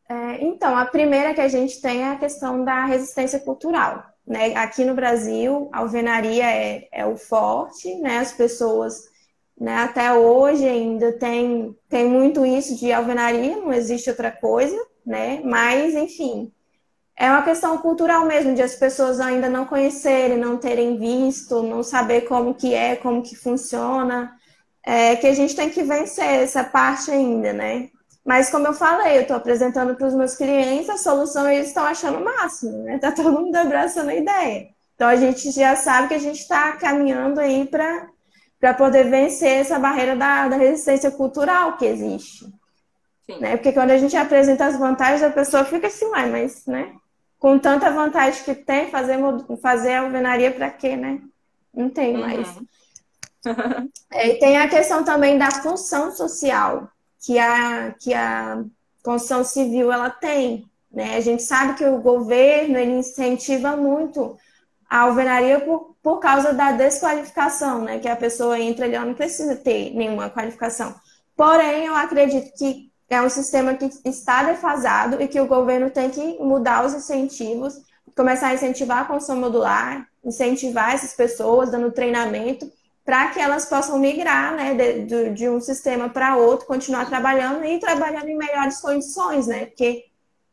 [SPEAKER 2] É, então, a primeira que a gente tem é a questão da resistência cultural. Né? Aqui no Brasil, a alvenaria é, é o forte, né? As pessoas, né, até hoje ainda tem, tem muito isso de alvenaria, não existe outra coisa, né? Mas, enfim, é uma questão cultural mesmo, de as pessoas ainda não conhecerem, não terem visto, não saber como que é, como que funciona, é, que a gente tem que vencer essa parte ainda, né? Mas como eu falei, eu estou apresentando para os meus clientes a solução e eles estão achando o máximo, né? Tá todo mundo abraçando a ideia. Então a gente já sabe que a gente está caminhando aí para para poder vencer essa barreira da, da resistência cultural que existe.
[SPEAKER 1] Sim.
[SPEAKER 2] Né? Porque quando a gente apresenta as vantagens, a pessoa fica assim, ué, mas, né? Com tanta vantagem que tem, fazer, fazer alvenaria para quê, né? Não tem mais.
[SPEAKER 1] Uhum. [LAUGHS]
[SPEAKER 2] É, e tem a questão também da função social que a, que a construção civil ela tem. Né? A gente sabe que o governo ele incentiva muito a alvenaria por, por causa da desqualificação, né? que a pessoa entra ali, ela não precisa ter nenhuma qualificação. Porém, eu acredito que é um sistema que está defasado e que o governo tem que mudar os incentivos, começar a incentivar a construção modular, incentivar essas pessoas, dando treinamento para que elas possam migrar né, de, de, um sistema para outro, continuar trabalhando e trabalhando em melhores condições, né? Porque,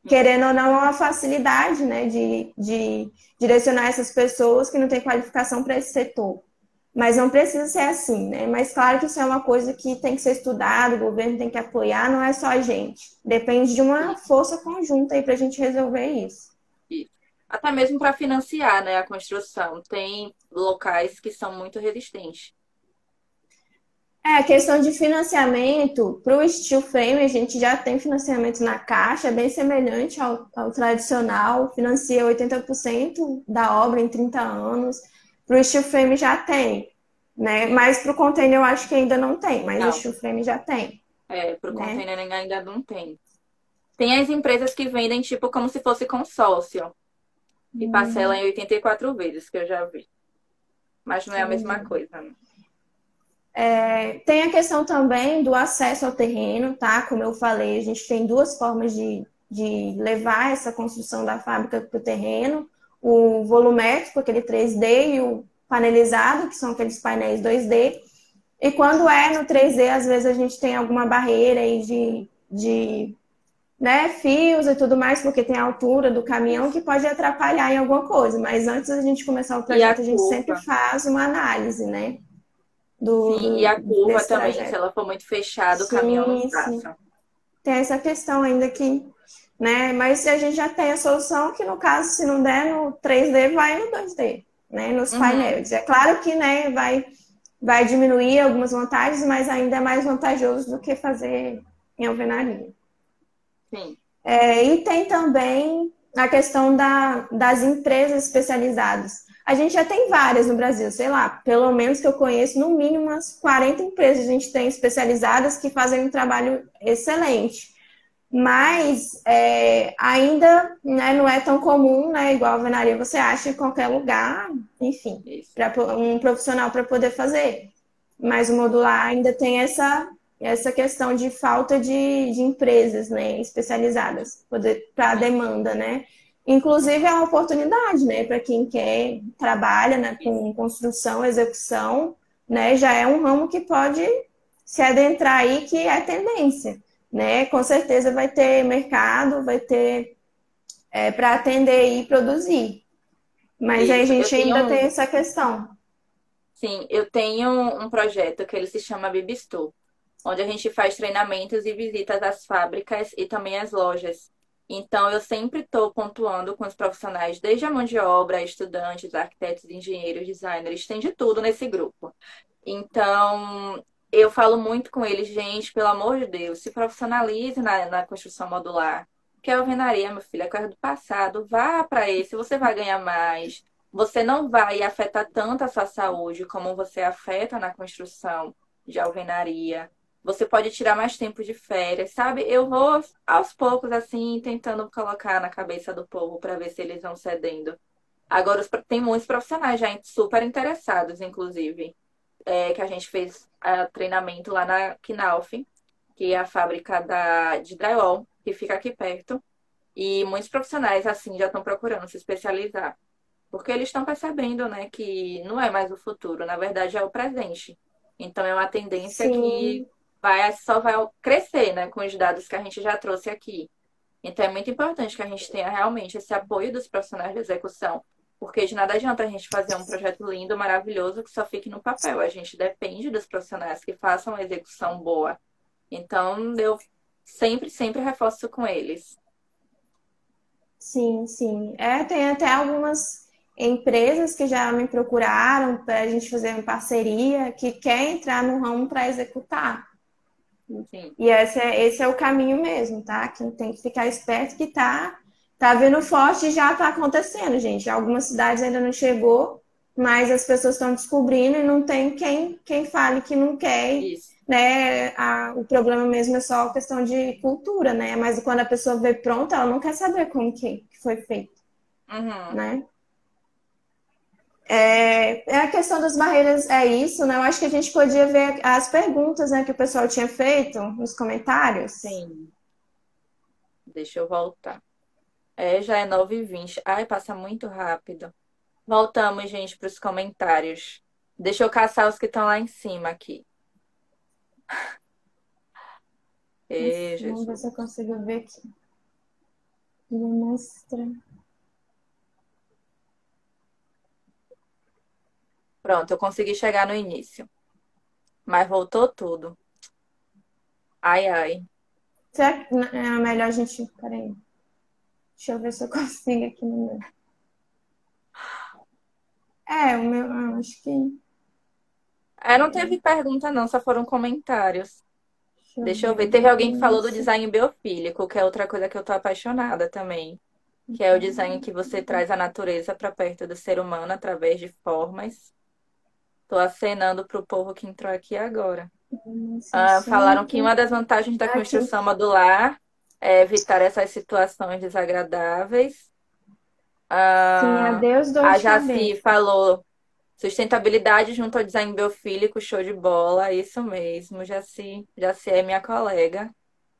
[SPEAKER 2] querendo ou não, é uma facilidade né, de, de direcionar essas pessoas que não têm qualificação para esse setor. Mas não precisa ser assim, né? Mas claro que isso é uma coisa que tem que ser estudado, o governo tem que apoiar, não é só a gente. Depende de uma força conjunta aí para a gente resolver isso.
[SPEAKER 1] Até mesmo para financiar né, a construção. Tem locais que são muito resistentes.
[SPEAKER 2] É, a questão de financiamento, para o steel frame, a gente já tem financiamento na Caixa, é bem semelhante ao, ao tradicional, financia 80% da obra em 30 anos. Para o steel frame já tem, né? Mas para o container eu acho que ainda não tem, mas
[SPEAKER 1] Não.
[SPEAKER 2] o steel frame já tem.
[SPEAKER 1] É, para o
[SPEAKER 2] Né?
[SPEAKER 1] container ainda não tem. Tem as empresas que vendem tipo como se fosse consórcio. E
[SPEAKER 2] Hum.
[SPEAKER 1] parcela em 84 vezes, que eu já vi. Mas não é a mesma coisa. né?
[SPEAKER 2] É, tem a questão também do acesso ao terreno, tá? Como eu falei, a gente tem duas formas de, de levar essa construção da fábrica para o terreno: o volumétrico, aquele 3D, e o panelizado, que são aqueles painéis 2D. E quando é no 3D, às vezes a gente tem alguma barreira aí de, de né, fios e tudo mais, porque tem a altura do caminhão que pode atrapalhar em alguma coisa. Mas antes da gente começar o projeto, a, gente
[SPEAKER 1] curva?
[SPEAKER 2] sempre faz uma análise, né? Do,
[SPEAKER 1] Sim, e a curva também,
[SPEAKER 2] trajeto.
[SPEAKER 1] se ela for muito fechada, o
[SPEAKER 2] Sim,
[SPEAKER 1] caminhão não
[SPEAKER 2] sim.
[SPEAKER 1] passa.
[SPEAKER 2] Tem essa questão ainda que, né? Mas a gente já tem a solução que, no caso, se não der no 3D, vai no 2D, né? Nos
[SPEAKER 1] Uhum.
[SPEAKER 2] painéis. É claro que, né, vai vai diminuir algumas vantagens, mas ainda é mais vantajoso do que fazer em alvenaria.
[SPEAKER 1] Sim.
[SPEAKER 2] É, e tem também a questão da, das empresas especializadas. A gente já tem várias no Brasil, sei lá, pelo menos que eu conheço, no mínimo umas 40 empresas a gente tem especializadas que fazem um trabalho excelente. Mas é, ainda né, não é tão comum, né? Igual a alvenaria você acha em qualquer lugar, enfim, para um profissional para poder fazer. Mas o modular ainda tem essa, essa questão de falta de, de empresas né, especializadas para a demanda, né? Inclusive é uma oportunidade, né, para quem quer trabalha né, com construção, execução, né, já é um ramo que pode se adentrar aí que é tendência né? Com certeza vai ter mercado, vai ter é, para atender e produzir. Mas Isso, aí a gente ainda tem essa questão.
[SPEAKER 1] Sim, eu tenho um projeto que ele se chama Bibistu, onde a gente faz treinamentos e visitas às fábricas e também às lojas. Então, eu sempre estou pontuando com os profissionais, desde a mão de obra, estudantes, arquitetos, engenheiros, designers, tem de tudo nesse grupo. Então, eu falo muito com eles, gente, pelo amor de Deus, se profissionalize na, na construção modular. Que é alvenaria, meu filho, é coisa do passado. Vá para esse, você vai ganhar mais. Você não vai afetar tanto a sua saúde como você afeta na construção de alvenaria. Você pode tirar mais tempo de férias, sabe? Eu vou aos poucos, assim, tentando colocar na cabeça do povo para ver se eles vão cedendo. Agora, tem muitos profissionais já super interessados, inclusive é, que a gente fez a, treinamento lá na Knauf, que é a fábrica da, de drywall, que fica aqui perto. E muitos profissionais, assim, já estão procurando se especializar. Porque eles estão percebendo, né, que não é mais o futuro, na verdade é o presente. Então é uma tendência Sim. que vai, só vai crescer, né, com os dados que a gente já trouxe aqui. Então é muito importante que a gente tenha realmente esse apoio dos profissionais de execução porque de nada adianta a gente fazer um projeto lindo, maravilhoso, que só fique no papel. A gente depende dos profissionais que façam uma execução boa. Então, eu sempre, sempre reforço com eles.
[SPEAKER 2] Sim, sim. É, tem até algumas empresas que já me procuraram para a gente fazer uma parceria, que quer entrar no ramo para executar. Sim. E esse é, esse é o caminho mesmo, tá? Quem tem que ficar esperto que tá Tá vindo forte e já está acontecendo, gente. Algumas cidades ainda não chegou, mas as pessoas estão descobrindo e não tem quem, quem fale que não quer. Isso. Né? A, o problema mesmo é só questão de cultura, né? Mas quando a pessoa vê pronta, ela não quer saber como que, foi feito. Uhum. Né? É, é, a questão das barreiras, é isso, né? Eu acho que a gente podia ver as perguntas né, que o pessoal tinha feito nos comentários.
[SPEAKER 1] Sim. Deixa eu voltar. É, já é 9h20. Ai, passa muito rápido. Voltamos, gente, para os comentários. Deixa eu caçar os que estão lá em cima aqui.
[SPEAKER 2] Ei, Vamos ver se eu consigo ver aqui. Mostra.
[SPEAKER 1] Pronto, eu consegui chegar no início. Mas voltou tudo. Ai, ai.
[SPEAKER 2] Será que é melhor a gente. Peraí. Deixa eu ver se eu consigo aqui no meu. É, o meu, ah, acho que.
[SPEAKER 1] É, não teve pergunta, não, só foram comentários. Deixa eu, Deixa eu ver. Teve alguém que falou do design biofílico, que é outra coisa que eu tô apaixonada também. Que é o design que você traz a natureza para perto do ser humano através de formas. Tô acenando pro povo que entrou aqui agora. Ah, falaram que uma das vantagens da construção modular é, evitar essas situações desagradáveis.
[SPEAKER 2] Ah, Sim, adeus,
[SPEAKER 1] A Jaci falou sustentabilidade junto ao design biofílico, show de bola, isso mesmo. Jaci, Jaci é minha colega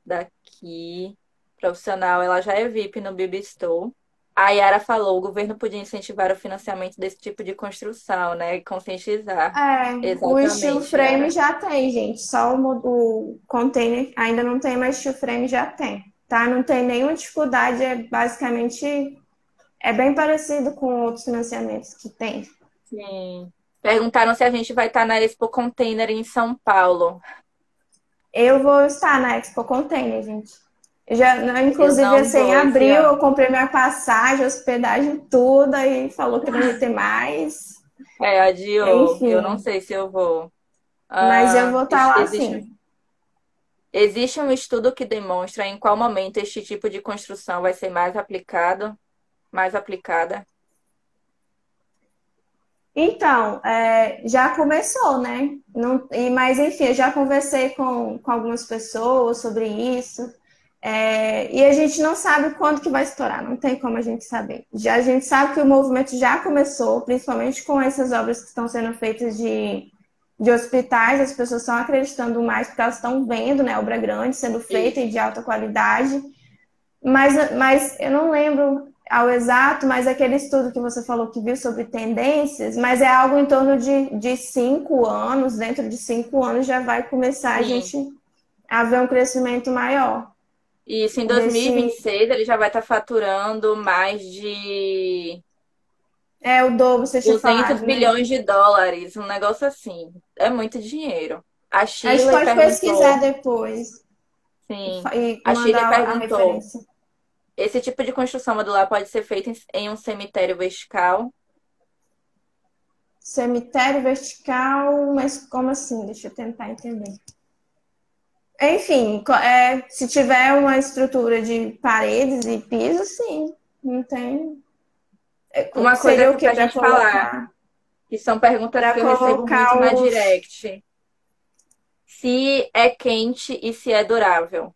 [SPEAKER 1] daqui, profissional, ela já é VIP no Bibistore. A Yara falou, o governo podia incentivar o financiamento desse tipo de construção, né? E conscientizar.
[SPEAKER 2] É, Exatamente, o steel frame Yara. já tem, gente. Só o, o container ainda não tem, mas steel frame já tem tá? Não tem nenhuma dificuldade, é basicamente é bem parecido com outros financiamentos que tem.
[SPEAKER 1] Sim. Perguntaram se a gente vai estar na Expo Container em São Paulo.
[SPEAKER 2] Eu vou estar na Expo Container, gente. Já, inclusive, assim, em abril eu comprei minha passagem, hospedagem, tudo, aí falou que não ia ter mais.
[SPEAKER 1] É, adiou. Enfim. Eu não sei se eu vou.
[SPEAKER 2] Mas eu vou estar tá lá existe, sim.
[SPEAKER 1] Existe um estudo que demonstra em qual momento este tipo de construção vai ser mais aplicado, mais aplicada?
[SPEAKER 2] Então, é, já começou, né? Não, e, mas, enfim, eu já conversei com, com algumas pessoas sobre isso. É, e a gente não sabe quando que vai estourar, não tem como a gente saber. Já a gente sabe que o movimento já começou, principalmente com essas obras que estão sendo feitas de, de hospitais, as pessoas estão acreditando mais porque elas estão vendo, né, obra grande sendo feita e de alta qualidade. Mas, mas eu não lembro ao exato, mas aquele estudo que você falou que viu sobre tendências, mas é algo em torno de, de cinco anos, dentro de cinco anos já vai começar Sim. a gente a ver um crescimento maior.
[SPEAKER 1] Isso, em 2026 desse... ele já vai estar tá faturando mais de.
[SPEAKER 2] É o dobro, você
[SPEAKER 1] 200 falado, né? bilhões né? de dólares, um negócio assim. É muito dinheiro. A Chile
[SPEAKER 2] a gente pode
[SPEAKER 1] perguntou...
[SPEAKER 2] pesquisar depois.
[SPEAKER 1] Sim. E a Chile perguntou. A esse tipo de construção modular pode ser feito em um cemitério vertical?
[SPEAKER 2] Cemitério vertical, mas como assim? Deixa eu tentar entender. Enfim, é, se tiver uma estrutura de paredes e piso, sim, não tem.
[SPEAKER 1] É, uma coisa que a gente falar, que são perguntas que eu recebo muito os... na direct. Se é quente e se é durável.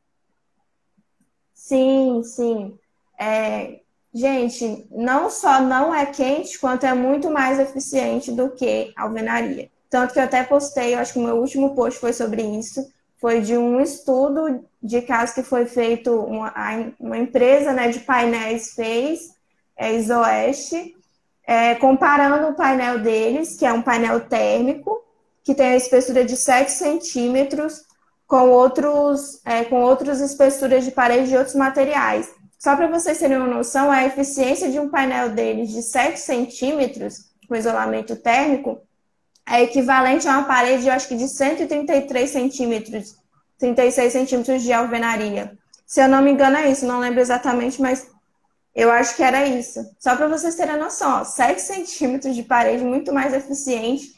[SPEAKER 2] Sim, sim. É, gente, não só não é quente, quanto é muito mais eficiente do que alvenaria. Tanto que eu até postei, eu acho que o meu último post foi sobre isso. Foi de um estudo de caso que foi feito, uma, uma empresa né, de painéis fez, é Isoeste, é, comparando o painel deles, que é um painel térmico, que tem a espessura de 7 centímetros, com outros, é, com outras espessuras de parede de outros materiais. Só para vocês terem uma noção, a eficiência de um painel deles de 7 centímetros, com isolamento térmico, é equivalente a uma parede, eu acho que de 133 centímetros, 36 centímetros de alvenaria. Se eu não me engano, é isso, não lembro exatamente, mas eu acho que era isso. Só para vocês terem noção, ó, 7 [LAUGHS] centímetros de parede muito mais eficiente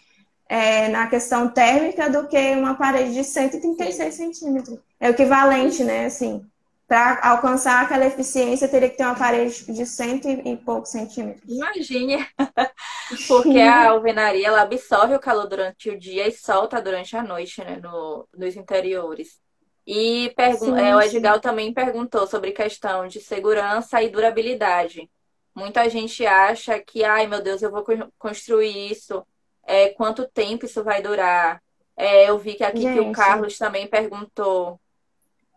[SPEAKER 2] é, na questão térmica do que uma parede de 136 centímetros. É o equivalente, né? Assim, para alcançar aquela eficiência, teria que ter uma parede de cento e poucos centímetros.
[SPEAKER 1] Imagine! [LAUGHS] Porque a alvenaria ela absorve o calor durante o dia e solta durante a noite, né? No, nos interiores. E sim, é, o Edgar também perguntou sobre questão de segurança e durabilidade. Muita gente acha que, ai meu Deus, eu vou construir isso é, quanto tempo isso vai durar. É, eu vi que aqui que o Carlos também perguntou.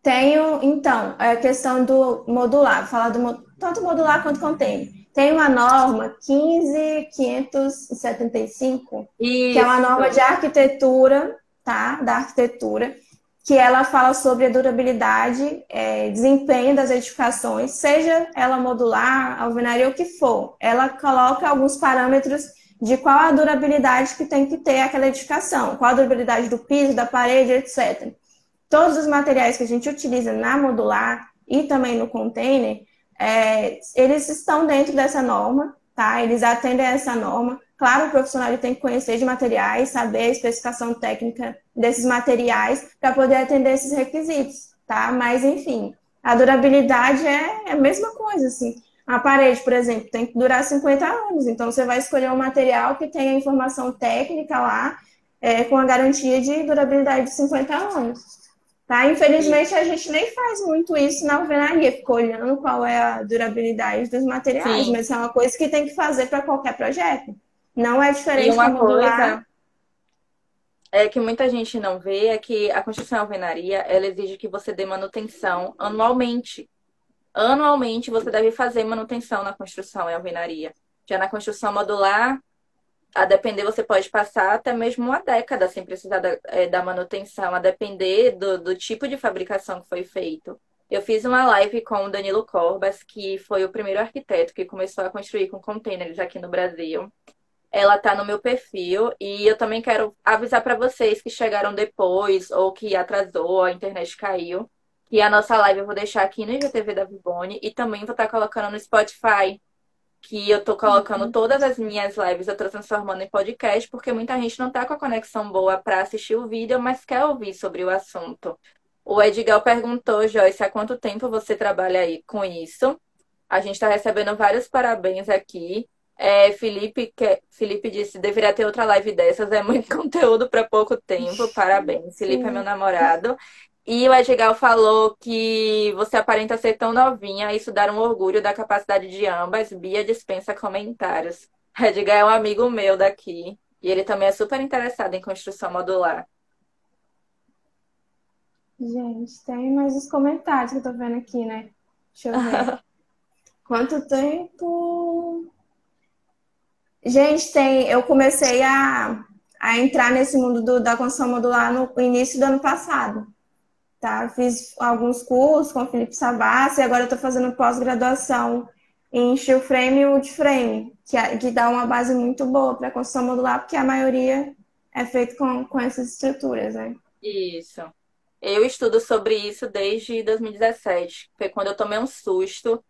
[SPEAKER 2] Tenho, então, a questão do modular, vou falar do tanto modular quanto container. Tem uma norma 15575, que é uma norma de arquitetura, tá? Da arquitetura, que ela fala sobre a durabilidade, é, desempenho das edificações, seja ela modular, alvenaria o que for. Ela coloca alguns parâmetros de qual a durabilidade que tem que ter aquela edificação, qual a durabilidade do piso, da parede, etc. Todos os materiais que a gente utiliza na modular e também no container, é, eles estão dentro dessa norma, tá? Eles atendem a essa norma. Claro, o profissional tem que conhecer de materiais, saber a especificação técnica desses materiais para poder atender esses requisitos, tá? Mas, enfim, a durabilidade é, é a mesma coisa, assim. A parede, por exemplo, tem que durar 50 anos, então você vai escolher um material que tenha informação técnica lá, é, com a garantia de durabilidade de 50 anos. Tá? Infelizmente, a gente nem faz muito isso na alvenaria, fica olhando qual é a durabilidade dos materiais, Sim. mas é uma coisa que tem que fazer para qualquer projeto. Não é diferente
[SPEAKER 1] e uma coisa é que muita gente não vê é que a construção alvenaria ela exige que você dê manutenção anualmente anualmente você deve fazer manutenção na construção e alvenaria. Já na construção modular, a depender, você pode passar até mesmo uma década sem precisar da, é, da manutenção, a depender do, do, tipo de fabricação que foi feito. Eu fiz uma live com o Danilo Corbas, que foi o primeiro arquiteto que começou a construir com containers aqui no Brasil. Ela está no meu perfil e eu também quero avisar para vocês que chegaram depois ou que atrasou, a internet caiu e a nossa live eu vou deixar aqui no IGTV da Vibone e também vou estar colocando no Spotify. Que eu tô colocando uhum. todas as minhas lives, eu tô transformando em podcast, porque muita gente não tá com a conexão boa para assistir o vídeo, mas quer ouvir sobre o assunto. O Edgar perguntou, Joyce, há quanto tempo você trabalha aí com isso? A gente está recebendo vários parabéns aqui. É, Felipe, que, Felipe disse, deveria ter outra live dessas, é muito [LAUGHS] conteúdo para pouco tempo. Parabéns. Felipe é meu namorado. E o Edgar falou que você aparenta ser tão novinha, isso dar um orgulho da capacidade de ambas. Bia dispensa comentários. [LAUGHS] Edgar é um amigo meu daqui. E ele também é super interessado em construção modular.
[SPEAKER 2] Gente, tem mais os comentários que eu tô vendo aqui, né? Deixa eu ver. [LAUGHS] Quanto tempo? Gente, tem. Eu comecei a, a entrar nesse mundo do, da construção modular no início do ano passado. Tá? Fiz alguns cursos com o Felipe Savassi e agora estou fazendo pós-graduação em steel frame e wood frame, que, é, que dá uma base muito boa para construção modular, porque a maioria é feito com, com essas estruturas, né?
[SPEAKER 1] Isso. Eu estudo sobre isso desde 2017. Foi quando eu tomei um susto,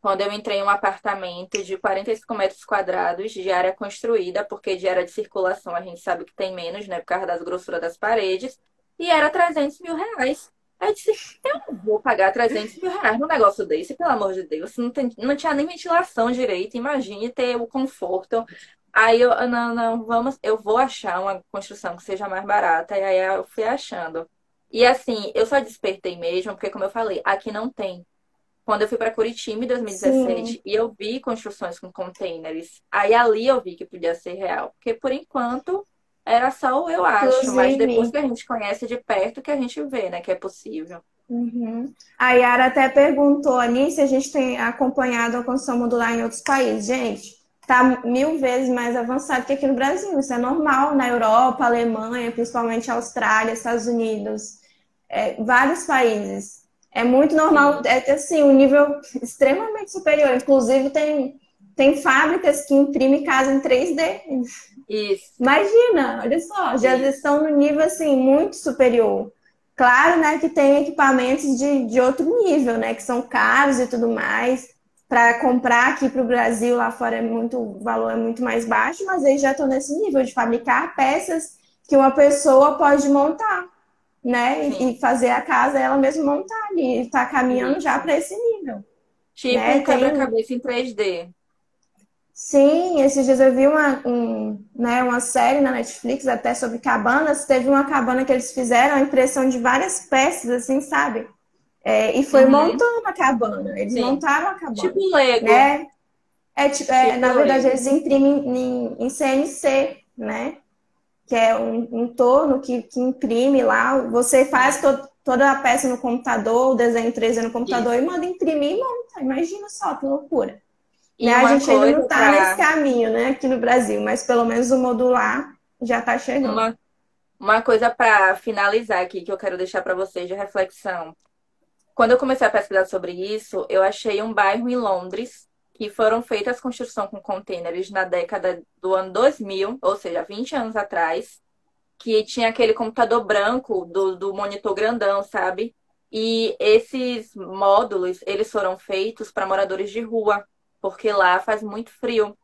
[SPEAKER 1] quando eu entrei em um apartamento de 45 metros quadrados de área construída, porque de área de circulação a gente sabe que tem menos, né, por causa das grossuras das paredes, e era 300 mil reais. Aí eu disse, eu não vou pagar 300 mil reais num negócio desse, pelo amor de Deus. Não, tem, não tinha nem ventilação direito, imagine ter o conforto. Aí eu, não, não, vamos, eu vou achar uma construção que seja mais barata. E aí eu fui achando. E assim, eu só despertei mesmo, porque como eu falei, aqui não tem. Quando eu fui para Curitiba em 2017 Sim. e eu vi construções com containers, aí ali eu vi que podia ser real. Porque por enquanto era só o eu acho, Inclusive. mas depois que a gente conhece de perto que a gente vê, né, que é possível.
[SPEAKER 2] Uhum. A Yara até perguntou ali se a gente tem acompanhado a construção modular em outros países. Gente, tá mil vezes mais avançado que aqui no Brasil. Isso é normal na Europa, Alemanha, principalmente Austrália, Estados Unidos, é, vários países. É muito normal, Sim. é assim, um nível extremamente superior. Inclusive, tem, tem fábricas que imprimem casa em 3D.
[SPEAKER 1] Isso.
[SPEAKER 2] Imagina, olha só, já Isso. estão no nível assim muito superior. Claro, né, que tem equipamentos de, de outro nível, né, que são caros e tudo mais. Para comprar aqui para o Brasil, lá fora é muito, o valor é muito mais baixo, mas eles já estão nesse nível de fabricar peças que uma pessoa pode montar, né, e, e fazer a casa ela mesma montar ali, está caminhando Sim. já para esse nível.
[SPEAKER 1] Tipo né? um quebra-cabeça em 3D.
[SPEAKER 2] Sim, esses dias eu vi uma, um, né, uma série na Netflix até sobre cabanas. Teve uma cabana que eles fizeram a impressão de várias peças, assim, sabe? É, e foi uhum. montando a cabana. Eles Sim. montaram a cabana.
[SPEAKER 1] Tipo Lego.
[SPEAKER 2] Né? É, tipo, é, tipo na verdade, Lego. eles imprimem em, em, CNC, né? Que é um, um torno que, que imprime lá. Você faz to, toda a peça no computador, o desenho 3D no computador Isso. e manda imprimir e monta. Imagina só que loucura. Né? A gente ainda não está nesse caminho, né, aqui no Brasil, mas pelo menos o modular já está chegando.
[SPEAKER 1] Uma, uma coisa para finalizar aqui que eu quero deixar para vocês de reflexão. Quando eu comecei a pesquisar sobre isso, eu achei um bairro em Londres que foram feitas construção com containers na década do ano 2000, ou seja, 20 anos atrás, que tinha aquele computador branco do, do monitor grandão, sabe? E esses módulos, eles foram feitos para moradores de rua, porque lá faz muito frio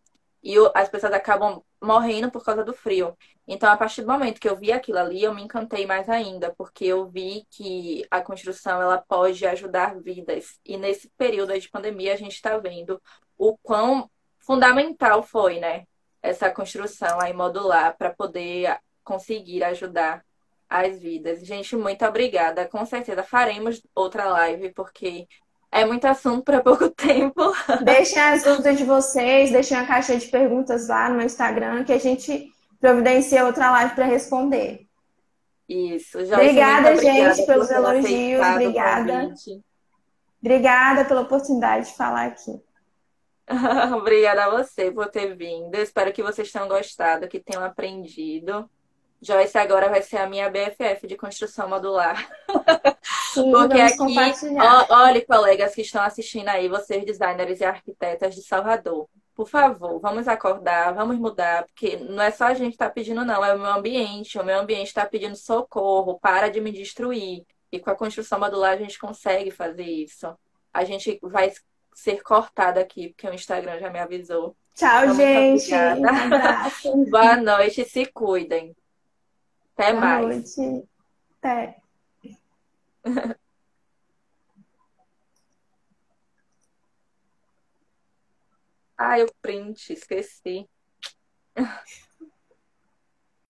[SPEAKER 1] e as pessoas acabam morrendo por causa do frio. Então, a partir do momento que eu vi aquilo ali, eu me encantei mais ainda, porque eu vi que a construção ela pode ajudar vidas. E nesse período de pandemia, a gente está vendo o quão fundamental foi, né, essa construção aí modular para poder conseguir ajudar as vidas. Gente, muito obrigada. Com certeza faremos outra live, porque é muito assunto para pouco [LAUGHS] tempo.
[SPEAKER 2] Deixem as dúvidas de vocês, deixem a caixa de perguntas lá no Instagram que a gente providencia outra live para responder.
[SPEAKER 1] Isso,
[SPEAKER 2] já Obrigada, gente, pelos elogios. Obrigada. Obrigada pela oportunidade de falar aqui. [LAUGHS]
[SPEAKER 1] obrigada a você por ter vindo. Eu espero que vocês tenham gostado, que tenham aprendido. Joyce agora vai ser a minha BFF de construção modular.
[SPEAKER 2] Sim, [LAUGHS] Porque aqui,
[SPEAKER 1] olha, colegas que estão assistindo aí, vocês designers e arquitetas de Salvador. Por favor, vamos acordar, vamos mudar, porque não é só a gente estar tá pedindo, não, é o meu ambiente. O meu ambiente está pedindo socorro, para de me destruir. E com a construção modular a gente consegue fazer isso. A gente vai ser cortada aqui, porque o Instagram já me avisou.
[SPEAKER 2] Tchau,
[SPEAKER 1] Então,
[SPEAKER 2] gente. Um.
[SPEAKER 1] Boa noite, se cuidem. Até
[SPEAKER 2] Boa
[SPEAKER 1] mais.
[SPEAKER 2] noite. Até. [LAUGHS]
[SPEAKER 1] Ai, o print, esqueci. [LAUGHS]